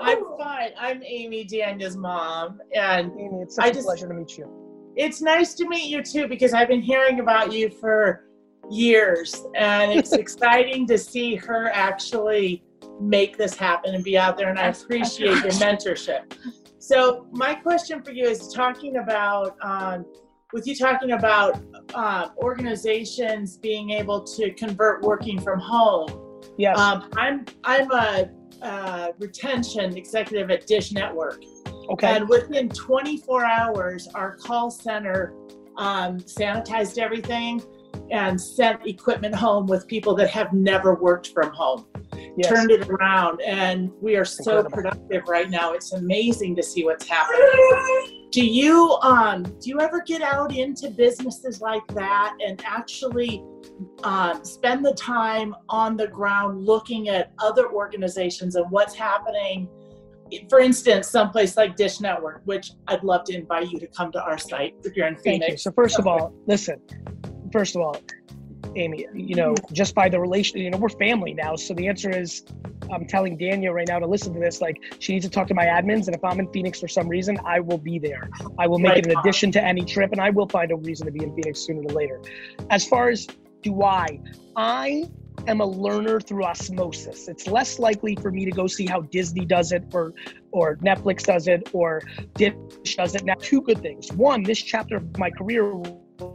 [SPEAKER 15] I'm fine. I'm Amy Daniel's mom, and
[SPEAKER 1] Amy, it's such
[SPEAKER 15] I
[SPEAKER 1] a
[SPEAKER 15] just-
[SPEAKER 1] pleasure to meet you.
[SPEAKER 15] it's nice to meet you too because I've been hearing about you for years, and it's exciting to see her actually make this happen and be out there. And I appreciate your mentorship. So my question for you is talking about um, with you talking about uh, organizations being able to convert working from home.
[SPEAKER 1] Yes.
[SPEAKER 15] Um, I'm I'm a uh, retention executive at Dish Network.
[SPEAKER 1] Okay.
[SPEAKER 15] And within 24 hours, our call center um, sanitized everything and sent equipment home with people that have never worked from home.
[SPEAKER 1] Yes.
[SPEAKER 15] Turned it around, and we are so
[SPEAKER 1] Incredible.
[SPEAKER 15] productive right now. It's amazing to see what's happening. Do you um do you ever get out into businesses like that and actually um, spend the time on the ground looking at other organizations and what's happening? For instance, someplace like Dish Network, which I'd love to invite you to come to our site if you're in Phoenix.
[SPEAKER 1] Thank you. So first of all, listen. First of all, Amy, you know, just by the relation, you know, we're family now. So the answer is, I'm telling Daniel right now to listen to this. Like, she needs to talk to my admins, and if I'm in Phoenix for some reason, I will be there. I will make
[SPEAKER 15] Right
[SPEAKER 1] it an addition to any trip, and I will find a reason to be in Phoenix sooner than later. As far as do I, I am a learner through osmosis. It's less likely for me to go see how Disney does it or or Netflix does it or Dish does it. Now, two good things. One, this chapter of my career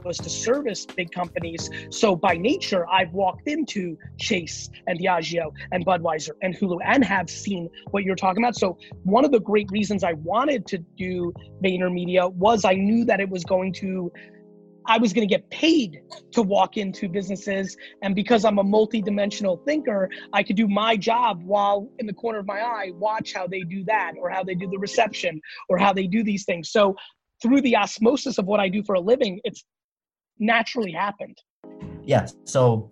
[SPEAKER 1] was to service big companies. So by nature, I've walked into Chase and Diageo and Budweiser and Hulu and have seen what you're talking about. So one of the great reasons I wanted to do VaynerMedia was I knew that it was going to I was going to get paid to walk into businesses. And because I'm a multi-dimensional thinker, I could do my job while in the corner of my eye, watch how they do that or how they do the reception or how they do these things. So through the osmosis of what I do for a living, it's naturally happened.
[SPEAKER 16] Yes. So,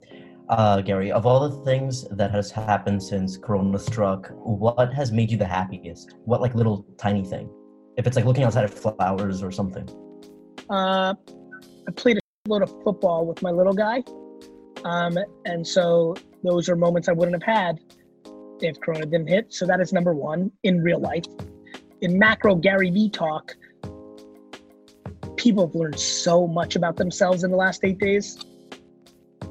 [SPEAKER 16] uh, Gary, of all the things that has happened since Corona struck, what has made you the happiest? What like little tiny thing? If it's like looking outside at flowers or something.
[SPEAKER 1] Uh, I played a load of football with my little guy. Um, and so those are moments I wouldn't have had if Corona didn't hit. So that is number one in real life. In macro Gary Vee talk, people have learned so much about themselves in the last eight days.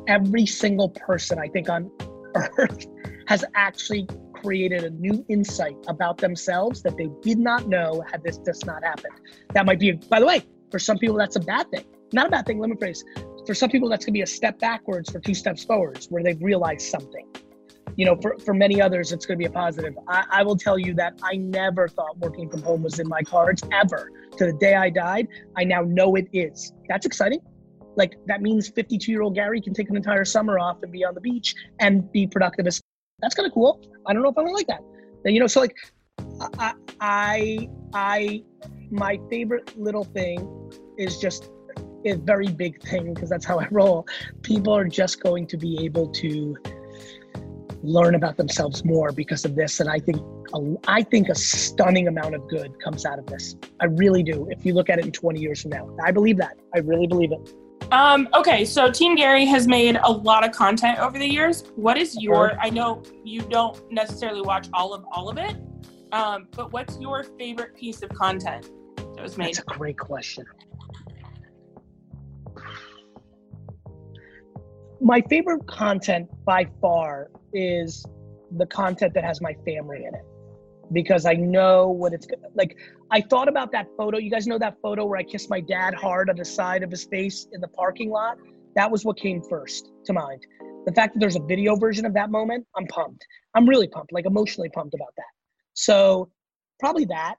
[SPEAKER 1] Every single person I think on earth has actually created a new insight about themselves that they did not know had this just not happened. That might be, by the way, for some people, that's a bad thing. Not a bad thing, let me phrase. For some people, that's gonna be a step backwards for two steps forwards where they've realized something. You know, for, for many others, it's gonna be a positive. I, I will tell you that I never thought working from home was in my cards ever. To the day I died, I now know it is. That's exciting. Like that means 52 year old Gary can take an entire summer off and be on the beach and be productive as that's kind of cool. I don't know if I would like that. You know, so like, I, I, I, my favorite little thing is just a very big thing because that's how I roll. People are just going to be able to learn about themselves more because of this, and I think a, I think a stunning amount of good comes out of this. I really do. If you look at it in 20 years from now, I believe that. I really believe it.
[SPEAKER 14] Um, okay, so Team Gary has made a lot of content over the years. What is your? I know you don't necessarily watch all of all of it, um, but what's your favorite piece of content that was made?
[SPEAKER 1] That's a great question. My favorite content by far is the content that has my family in it because I know what it's like. I thought about that photo. You guys know that photo where I kissed my dad hard on the side of his face in the parking lot? That was what came first to mind. The fact that there's a video version of that moment, I'm pumped. I'm really pumped, like emotionally pumped about that. So, probably that.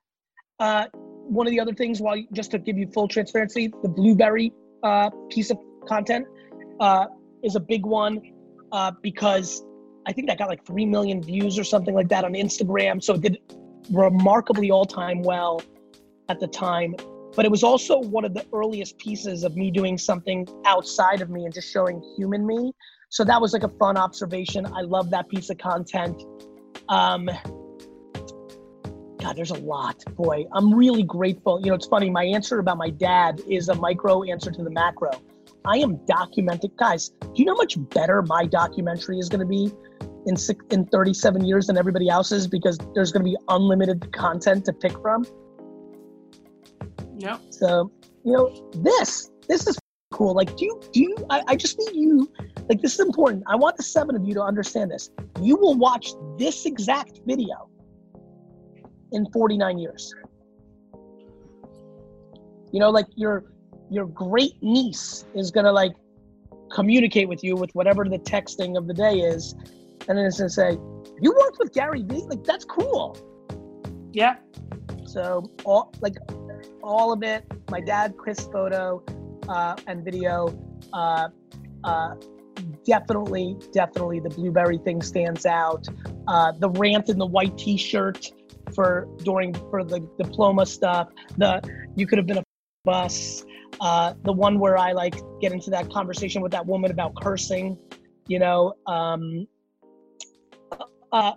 [SPEAKER 1] Uh, one of the other things, while just to give you full transparency, the blueberry uh, piece of content uh, is a big one uh, because I think that got like 3 million views or something like that on Instagram. So it did remarkably all time well at the time. But it was also one of the earliest pieces of me doing something outside of me and just showing human me. So that was like a fun observation. I love that piece of content. Um, God, there's a lot. Boy, I'm really grateful. You know, it's funny. My answer about my dad is a micro answer to the macro. I am documented. Guys, do you know how much better my documentary is going to be in six, in 37 years than everybody else's because there's going to be unlimited content to pick from.
[SPEAKER 14] Yeah.
[SPEAKER 1] So you know this this is cool. Like, do you do you? I, I just need you. Like, this is important. I want the seven of you to understand this. You will watch this exact video in 49 years. You know, like your your great niece is gonna like communicate with you with whatever the texting of the day is and then it's gonna say, "You worked with Gary Vee? Like that's cool."
[SPEAKER 14] Yeah.
[SPEAKER 1] So all like all of it, my dad, Chris photo uh, and video, uh, uh, definitely, definitely the blueberry thing stands out. Uh, the rant in the white T-shirt for during for the diploma stuff. The you could have been a bus. Uh, the one where I like get into that conversation with that woman about cursing, you know, um, uh,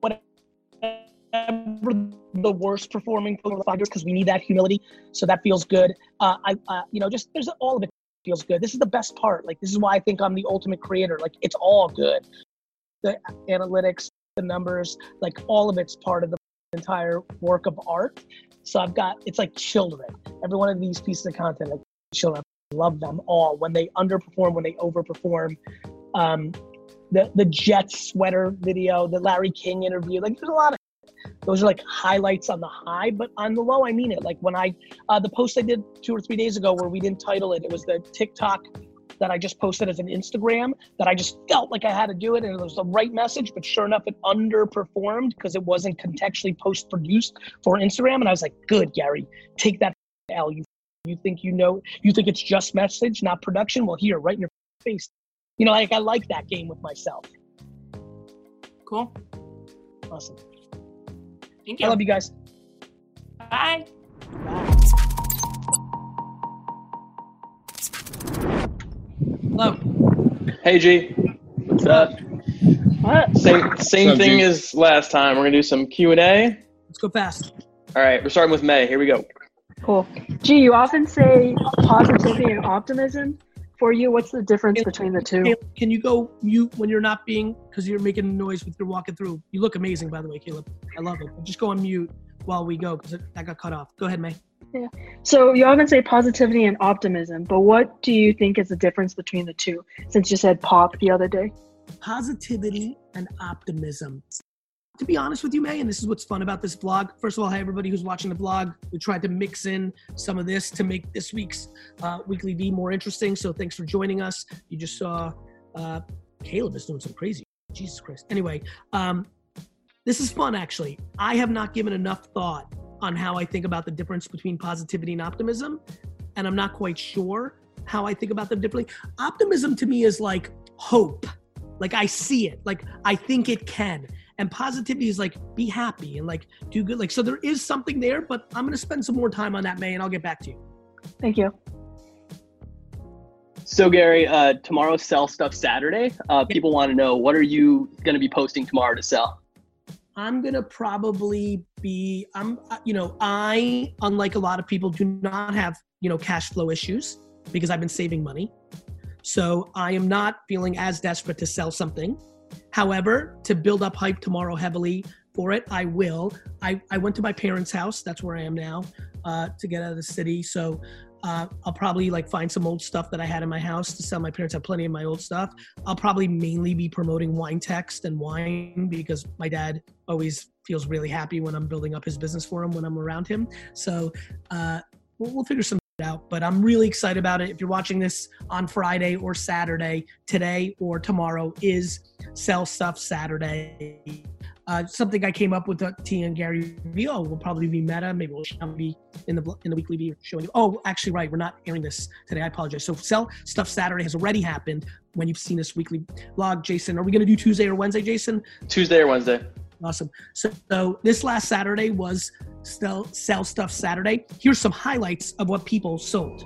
[SPEAKER 1] whatever the worst performing fighters because we need that humility. So that feels good. Uh, I, uh, you know, just there's all of it feels good. This is the best part. Like this is why I think I'm the ultimate creator. Like it's all good. The analytics, the numbers, like all of it's part of the entire work of art. So I've got it's like children. Every one of these pieces of content, like children, I love them all. When they underperform, when they overperform. Um, the the Jets sweater video, the Larry King interview. Like there's a lot of those are like highlights on the high, but on the low, I mean it. Like when I uh, the post I did two or three days ago where we didn't title it, it was the TikTok that I just posted as an Instagram that I just felt like I had to do it and it was the right message, but sure enough, it underperformed because it wasn't contextually post produced for Instagram. And I was like, good, Gary, take that L. You you think you know you think it's just message, not production? Well, here, right in your face you know, like I like that game with myself.
[SPEAKER 14] Cool.
[SPEAKER 1] Awesome.
[SPEAKER 14] Thank you.
[SPEAKER 1] I love you guys.
[SPEAKER 14] Bye. Bye. Hello.
[SPEAKER 7] Hey G. What's up?
[SPEAKER 14] What?
[SPEAKER 7] Same same
[SPEAKER 14] up,
[SPEAKER 7] thing
[SPEAKER 14] G?
[SPEAKER 7] as last time. We're gonna do some Q and A.
[SPEAKER 1] Let's go fast.
[SPEAKER 7] All right, we're starting with May. Here we go.
[SPEAKER 17] Cool. Gee, you often say positivity and optimism. for you? What's the difference between the two?
[SPEAKER 1] Caleb, can you go mute when you're not being because you're making noise with your walking through? You look amazing, by the way, Caleb. I love it. Just go on mute while we go because that got cut off. Go ahead, May.
[SPEAKER 17] Yeah. So you often say positivity and optimism, but what do you think is the difference between the two? Since you said pop the other day.
[SPEAKER 1] Positivity and optimism. To be honest with you, May, and this is what's fun about this vlog. First of all, hi everybody who's watching the vlog. We tried to mix in some of this to make this week's uh, weekly V more interesting. So thanks for joining us. You just saw uh, Caleb is doing some crazy. Jesus Christ. Anyway, um, this is fun actually. I have not given enough thought on how I think about the difference between positivity and optimism, and I'm not quite sure how I think about them differently. Optimism to me is like hope, like I see it, like I think it can. And positivity is like be happy and like do good. Like so, there is something there, but I'm gonna spend some more time on that, May, and I'll get back to you.
[SPEAKER 17] Thank you.
[SPEAKER 18] So Gary, uh, tomorrow's Sell Stuff Saturday. Uh, people want to know what are you going to be posting tomorrow to sell?
[SPEAKER 1] I'm gonna probably be I'm uh, you know I unlike a lot of people do not have you know cash flow issues because I've been saving money. So I am not feeling as desperate to sell something. However, to build up hype tomorrow heavily for it, I will. I, I went to my parents' house. That's where I am now uh, to get out of the city. So uh, I'll probably like find some old stuff that I had in my house to sell. My parents have plenty of my old stuff. I'll probably mainly be promoting WineText and wine because my dad always feels really happy when I'm building up his business for him when I'm around him. So uh, we'll, we'll figure some out. But I'm really excited about it. If you're watching this on Friday or Saturday, today or tomorrow is Sell Stuff Saturday. Uh, something I came up with uh, T and Gary Vee. Oh, will probably be meta. Maybe we'll be in the in the weekly V showing you. Oh, actually, right. We're not airing this today. I apologize. So, Sell Stuff Saturday has already happened when you've seen this weekly vlog. Jason, are we going to do Tuesday or Wednesday, Jason?
[SPEAKER 7] Tuesday or Wednesday.
[SPEAKER 1] Awesome. So, so this last Saturday was Sell, Sell Stuff Saturday. Here's some highlights of what people sold.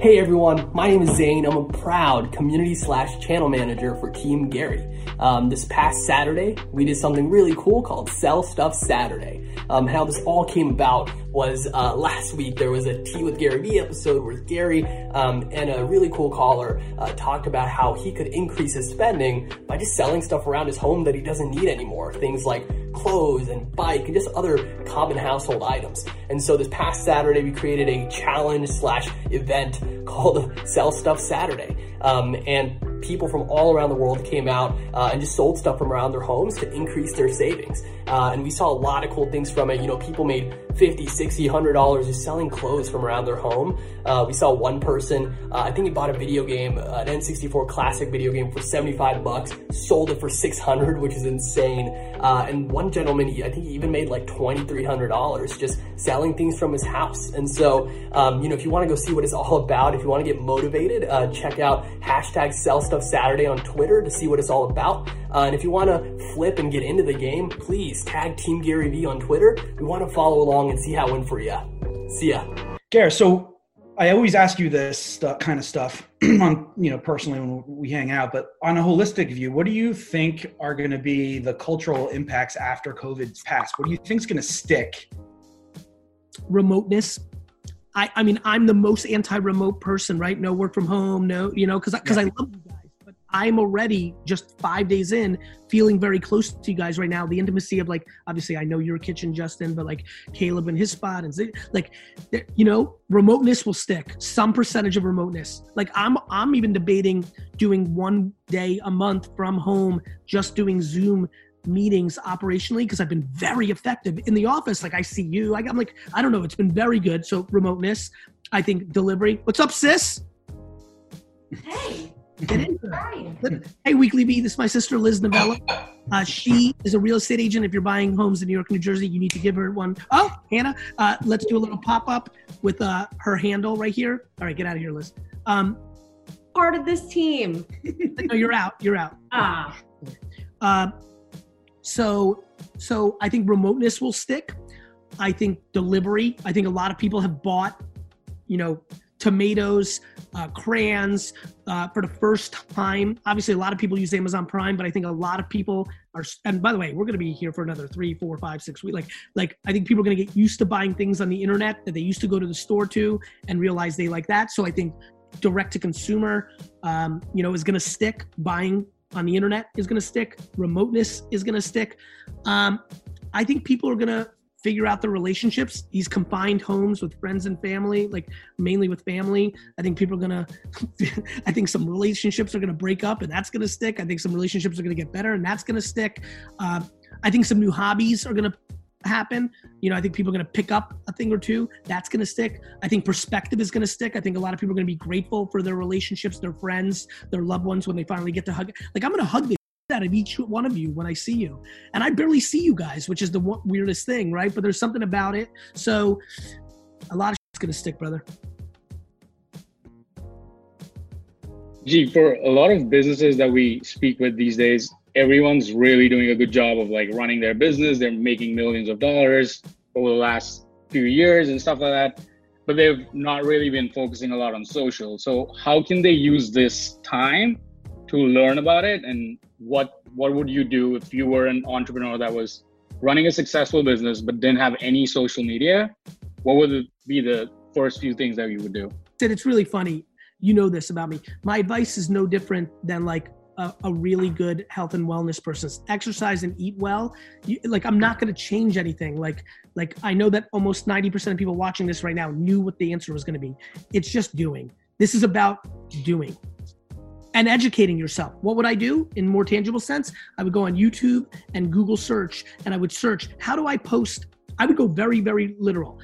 [SPEAKER 19] Hey everyone, my name is Zane. I'm a proud community slash channel manager for Team Gary. Um, this past Saturday, we did something really cool called Sell Stuff Saturday. Um, how this all came about was uh, last week there was a Tea with Gary Vee episode where Gary um, and a really cool caller uh, talked about how he could increase his spending by just selling stuff around his home that he doesn't need anymore. Things like clothes and bike and just other common household items. And so this past Saturday, we created a challenge slash event called Sell Stuff Saturday. Um, and people from all around the world came out uh, and just sold stuff from around their homes to increase their savings. Uh, and we saw a lot of cool things from it. You know, people made 50, 60, 100 dollars just selling clothes from around their home. Uh, we saw one person, uh, I think he bought a video game, an N64 classic video game for 75 bucks, sold it for 600, which is insane. Uh, and one gentleman, I think he even made like $2,300 just selling things from his house. And so, um, you know, if you want to go see what it's all about, if you want to get motivated, uh, check out hashtag sell stuff Saturday on Twitter to see what it's all about. Uh, and if you want to flip and get into the game, please tag Team Gary Vee on Twitter. We want to follow along and see how it went for you. See ya.
[SPEAKER 20] Gary, so I always ask you this stuff, kind of stuff on, you know, personally when we hang out, but on a holistic view, what do you think are going to be the cultural impacts after COVID's passed? What do you think is going to stick?
[SPEAKER 1] Remoteness. I, I mean, I'm the most anti-remote person, right? No work from home, no, you know, because because I love you guys, but I'm already just five days in, feeling very close to you guys right now. The intimacy of like, obviously, I know your kitchen, Justin, but like Caleb and his spot, and like, you know, remoteness will stick. Some percentage of remoteness. Like, I'm I'm even debating doing one day a month from home, just doing Zoom meetings operationally because I've been very effective in the office. Like I see you, like I'm like I don't know. It's been very good. So remoteness, I think delivery. What's up, sis?
[SPEAKER 21] Hey.
[SPEAKER 1] Get in here. Hey, Weekly Vee, this is my sister Liz Novella. Uh, she is a real estate agent. If you're buying homes in New York, New Jersey, you need to give her one. Oh, Hannah, uh, let's do a little pop up with uh, her handle right here. All right, get out of here, Liz. Um,
[SPEAKER 21] Part of this team.
[SPEAKER 1] no, you're out. You're out.
[SPEAKER 21] Ah.
[SPEAKER 1] Uh, so, so I think remoteness will stick. I think delivery. I think a lot of people have bought, you know, tomatoes, uh, crayons uh, for the first time. Obviously, a lot of people use Amazon Prime, but I think a lot of people are. And by the way, we're going to be here for another three, four, five, six weeks. Like, like I think people are going to get used to buying things on the internet that they used to go to the store to and realize they like that. So I think direct to consumer, um, you know, is going to stick. Buying on the internet is going to stick. Remoteness is going to stick. Um, I think people are going to figure out the relationships. These confined homes with friends and family, like mainly with family. I think people are gonna. I think some relationships are gonna break up, and that's gonna stick. I think some relationships are gonna get better, and that's gonna stick. Uh, I think some new hobbies are gonna happen. You know, I think people are going to pick up a thing or two. That's going to stick. I think perspective is going to stick. I think a lot of people are going to be grateful for their relationships, their friends, their loved ones when they finally get to hug. Like I'm going to hug the out of each one of you when I see you. And I barely see you guys, which is the weirdest thing, right? But there's something about it. So a lot of shit's gonna stick, brother.
[SPEAKER 22] Gee, for a lot of businesses that we speak with these days, everyone's really doing a good job of like running their business. They're making millions of dollars over the last few years and stuff like that. But they've not really been focusing a lot on social. So how can they use this time to learn about it and what what would you do if you were an entrepreneur that was running a successful business but didn't have any social media? What would be the first few things that you would do?
[SPEAKER 1] Said it's really funny. You know this about me. My advice is no different than like a, a really good health and wellness person. Exercise and eat well. You, like i'm not going to change anything. Like like i know that almost 90% of people watching this right now knew what the answer was going to be. It's just doing. This is about doing and educating yourself. What would I do in more tangible sense? I would go on YouTube and Google search and I would search, how do I post? I would go very, very literal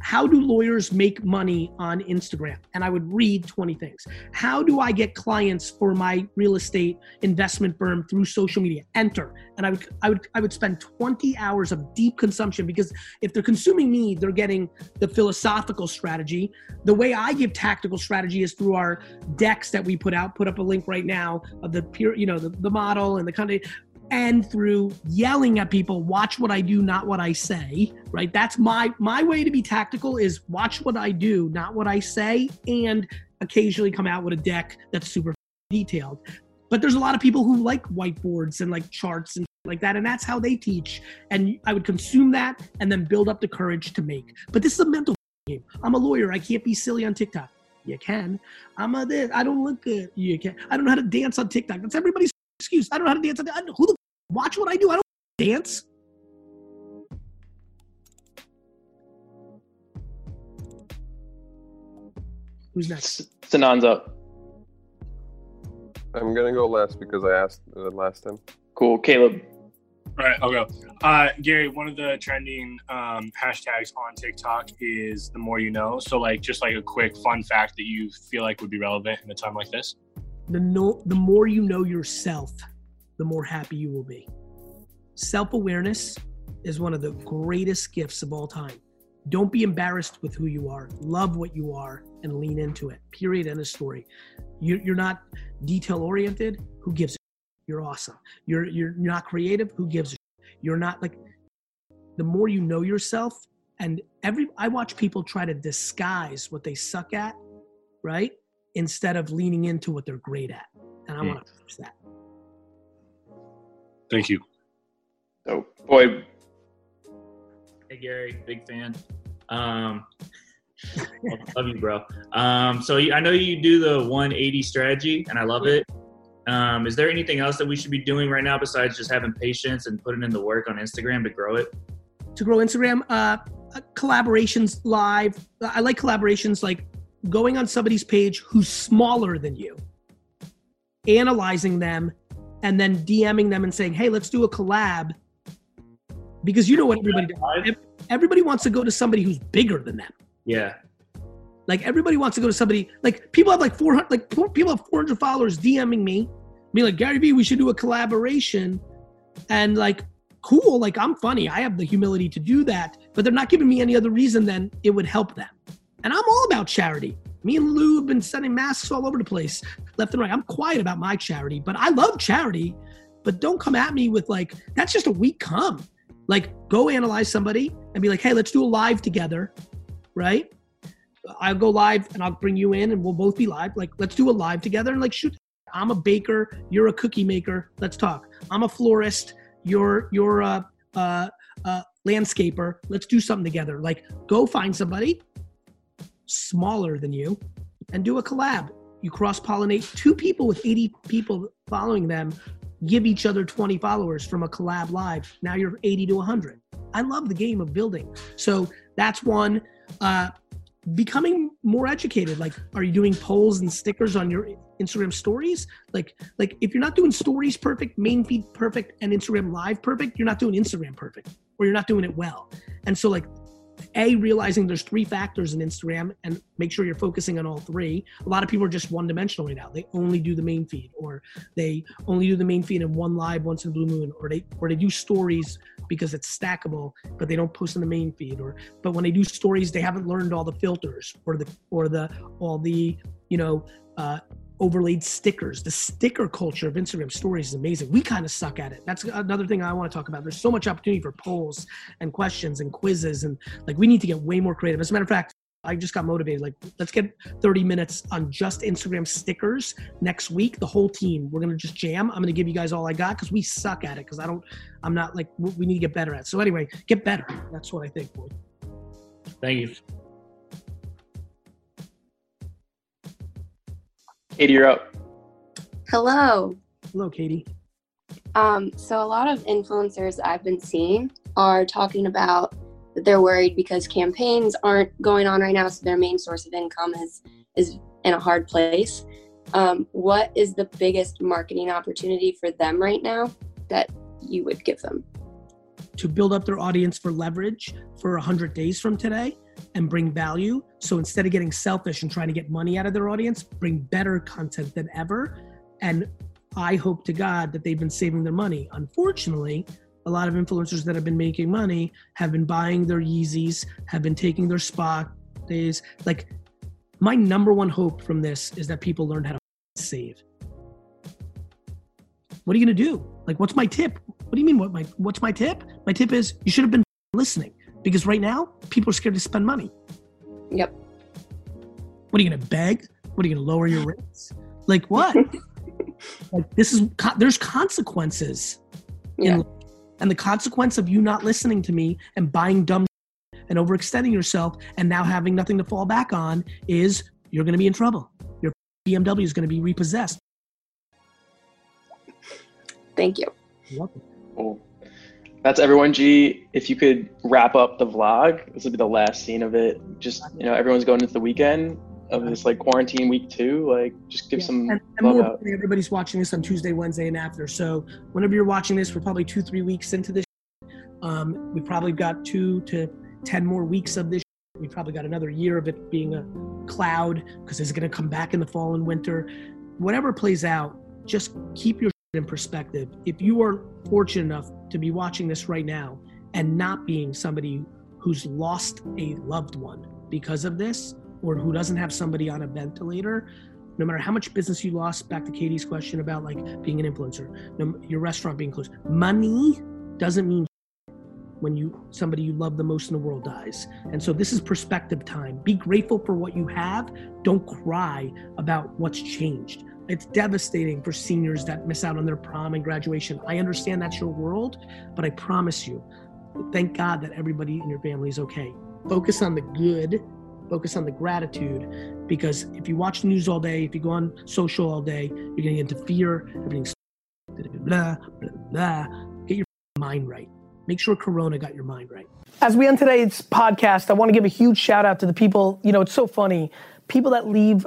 [SPEAKER 1] how do lawyers make money on Instagram? And I would read 20 things. How do I get clients for my real estate investment firm through social media? Enter. And I would I would I would spend 20 hours of deep consumption because if they're consuming me, they're getting the philosophical strategy. The way I give tactical strategy is through our decks that we put out. Put up a link right now of the pure, you know, the, the model and the kind of and through yelling at people watch what i do not what i say right? That's my my way to be tactical is watch what i do not what i say and occasionally come out with a deck that's super detailed. But there's a lot of people who like whiteboards and like charts and like that and that's how they teach. And i would consume that and then build up the courage to make. But this is a mental game. I'm a lawyer. I can't be silly on tiktok. You can. I'm a this. I don't look good. You can. I don't know how to dance on tiktok. That's everybody's excuse i don't know how to dance on who the Watch what I do. I don't dance. Who's next?
[SPEAKER 7] Sanan's up.
[SPEAKER 11] I'm gonna go last because I asked uh, last time.
[SPEAKER 7] Cool, Caleb.
[SPEAKER 23] All right, I'll go. Uh, Gary, one of the trending um, hashtags on TikTok is the more you know. So, like, just like a quick fun fact that you feel like would be relevant in a time like this.
[SPEAKER 1] The no, the more you know yourself, the more happy you will be. Self awareness is one of the greatest gifts of all time. Don't be embarrassed with who you are. Love what you are and lean into it. Period. End of story. You're not detail oriented. Who gives You're awesome. You're you're not creative. Who gives You're not like. The more you know yourself, and every I watch people try to disguise what they suck at, right? Instead of leaning into what they're great at, and I mm. want to fix that.
[SPEAKER 23] Thank you.
[SPEAKER 7] Oh boy.
[SPEAKER 24] Hey Gary, big fan. Um, love you, bro. Um, so I know you do the 180 strategy, and I love it. Um, is there anything else that we should be doing right now besides just having patience and putting in the work on Instagram to grow it?
[SPEAKER 1] To grow Instagram, uh, collaborations live. I like collaborations like going on somebody's page who's smaller than you, analyzing them, and then DMing them and saying, "Hey, let's do a collab." Because you know what everybody does. Everybody wants to go to somebody who's bigger than them.
[SPEAKER 24] Yeah.
[SPEAKER 1] Like everybody wants to go to somebody like people have like 400 like people have 400 followers DMing me, me like Gary Vee, we should do a collaboration, and like cool, like I'm funny, I have the humility to do that, but they're not giving me any other reason than it would help them, and I'm all about charity. Me and Lou have been sending masks all over the place, left and right. I'm quiet about my charity, but I love charity. But don't come at me with like, that's just a weak come. Like, go analyze somebody and be like, hey, let's do a live together, right? I'll go live and I'll bring you in and we'll both be live. Like, let's do a live together and like, shoot. I'm a baker, you're a cookie maker. Let's talk. I'm a florist, you're you're a, a, a landscaper. Let's do something together. Like, go find somebody smaller than you, and do a collab. You cross pollinate two people with 80 people following them, give each other 20 followers from a collab live. Now you're 80 to 100. I love the game of building. So that's one. Uh, becoming more educated. Like, are you doing polls and stickers on your Instagram stories? Like, like if you're not doing stories perfect, main feed perfect, and Instagram live perfect, you're not doing Instagram perfect, or you're not doing it well. And so, like, a realizing there's three factors in Instagram and make sure you're focusing on all three. A lot of people are just one dimensional right now. They only do the main feed or they only do the main feed in one live once in blue moon or they or they do stories because it's stackable, but they don't post in the main feed or but when they do stories they haven't learned all the filters or the or the all the, you know, uh, overlaid stickers. The sticker culture of Instagram stories is amazing. We kind of suck at it. That's another thing I want to talk about. There's so much opportunity for polls and questions and quizzes and like we need to get way more creative. As a matter of fact, I just got motivated. Like, let's get 30 minutes on just Instagram stickers next week. The whole team, we're gonna just jam. I'm gonna give you guys all I got because we suck at it. Because I don't, I'm not like we need to get better at. It. So anyway, get better. That's what I think, boy.
[SPEAKER 24] Thank you.
[SPEAKER 7] Katie, you're up.
[SPEAKER 25] Hello.
[SPEAKER 1] Hello, Katie.
[SPEAKER 25] Um, so a lot of influencers I've been seeing are talking about that they're worried because campaigns aren't going on right now, so their main source of income is is in a hard place. Um, what is the biggest marketing opportunity for them right now that you would give them?
[SPEAKER 1] To build up their audience for leverage for 100 days from today and bring value. So instead of getting selfish and trying to get money out of their audience, bring better content than ever. And I hope to God that they've been saving their money. Unfortunately, a lot of influencers that have been making money have been buying their Yeezys, have been taking their spa days. Like, my number one hope from this is that people learn how to save. What are you gonna do? Like, what's my tip? What do you mean? What my what's my tip? My tip is you should have been listening because right now people are scared to spend money.
[SPEAKER 25] Yep.
[SPEAKER 1] What are you gonna beg? What are you gonna lower your rates? Like what? like this is there's consequences.
[SPEAKER 25] Yeah.
[SPEAKER 1] and the consequence of you not listening to me and buying dumb and overextending yourself and now having nothing to fall back on is you're going to be in trouble. Your BMW is going to be repossessed.
[SPEAKER 25] Thank you.
[SPEAKER 1] You're welcome.
[SPEAKER 7] Cool. That's everyone. G, if you could wrap up the vlog, this would be the last scene of it. Just you know, everyone's going into the weekend of this like quarantine week two. Like, just give
[SPEAKER 1] Yeah,
[SPEAKER 7] some
[SPEAKER 1] and, and
[SPEAKER 7] love out.
[SPEAKER 1] everybody's watching this on Tuesday, Wednesday, and after. So whenever you're watching this, we're probably two, three weeks into this. Um, we probably got two to ten more weeks of this. We probably got another year of it being a cloud because it's going to come back in the fall and winter. Whatever plays out, just keep your in perspective. If you are fortunate enough to be watching this right now and not being somebody who's lost a loved one because of this, or who doesn't have somebody on a ventilator, no matter how much business you lost, back to Katie's question about like being an influencer, your restaurant being closed, money doesn't mean when you somebody you love the most in the world dies. And so this is perspective time. Be grateful for what you have. Don't cry about what's changed. It's devastating for seniors that miss out on their prom and graduation. I understand that's your world, but I promise you, thank God that everybody in your family is okay. Focus on the good, focus on the gratitude, because if you watch the news all day, if you go on social all day, you're gonna get into fear, everything's blah, blah, blah. Get your mind right. Make sure Corona got your mind right.
[SPEAKER 26] As we end today's podcast, I want to give a huge shout out to the people. You know, it's so funny. People that leave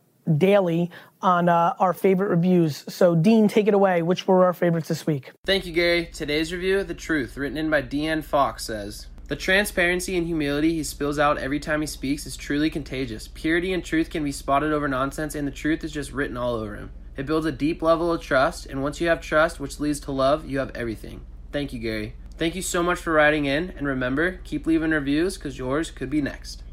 [SPEAKER 26] daily on uh, our favorite reviews. So, Dean, take it away. Which were our favorites this week?
[SPEAKER 27] Thank you, Gary. Today's review, The Truth, written in by Deanne Fox, says The transparency and humility he spills out every time he speaks is truly contagious. Purity and truth can be spotted over nonsense, and the truth is just written all over him. It builds a deep level of trust, and once you have trust, which leads to love, you have everything. Thank you, Gary. Thank you so much for writing in, and remember, keep leaving reviews because yours could be next.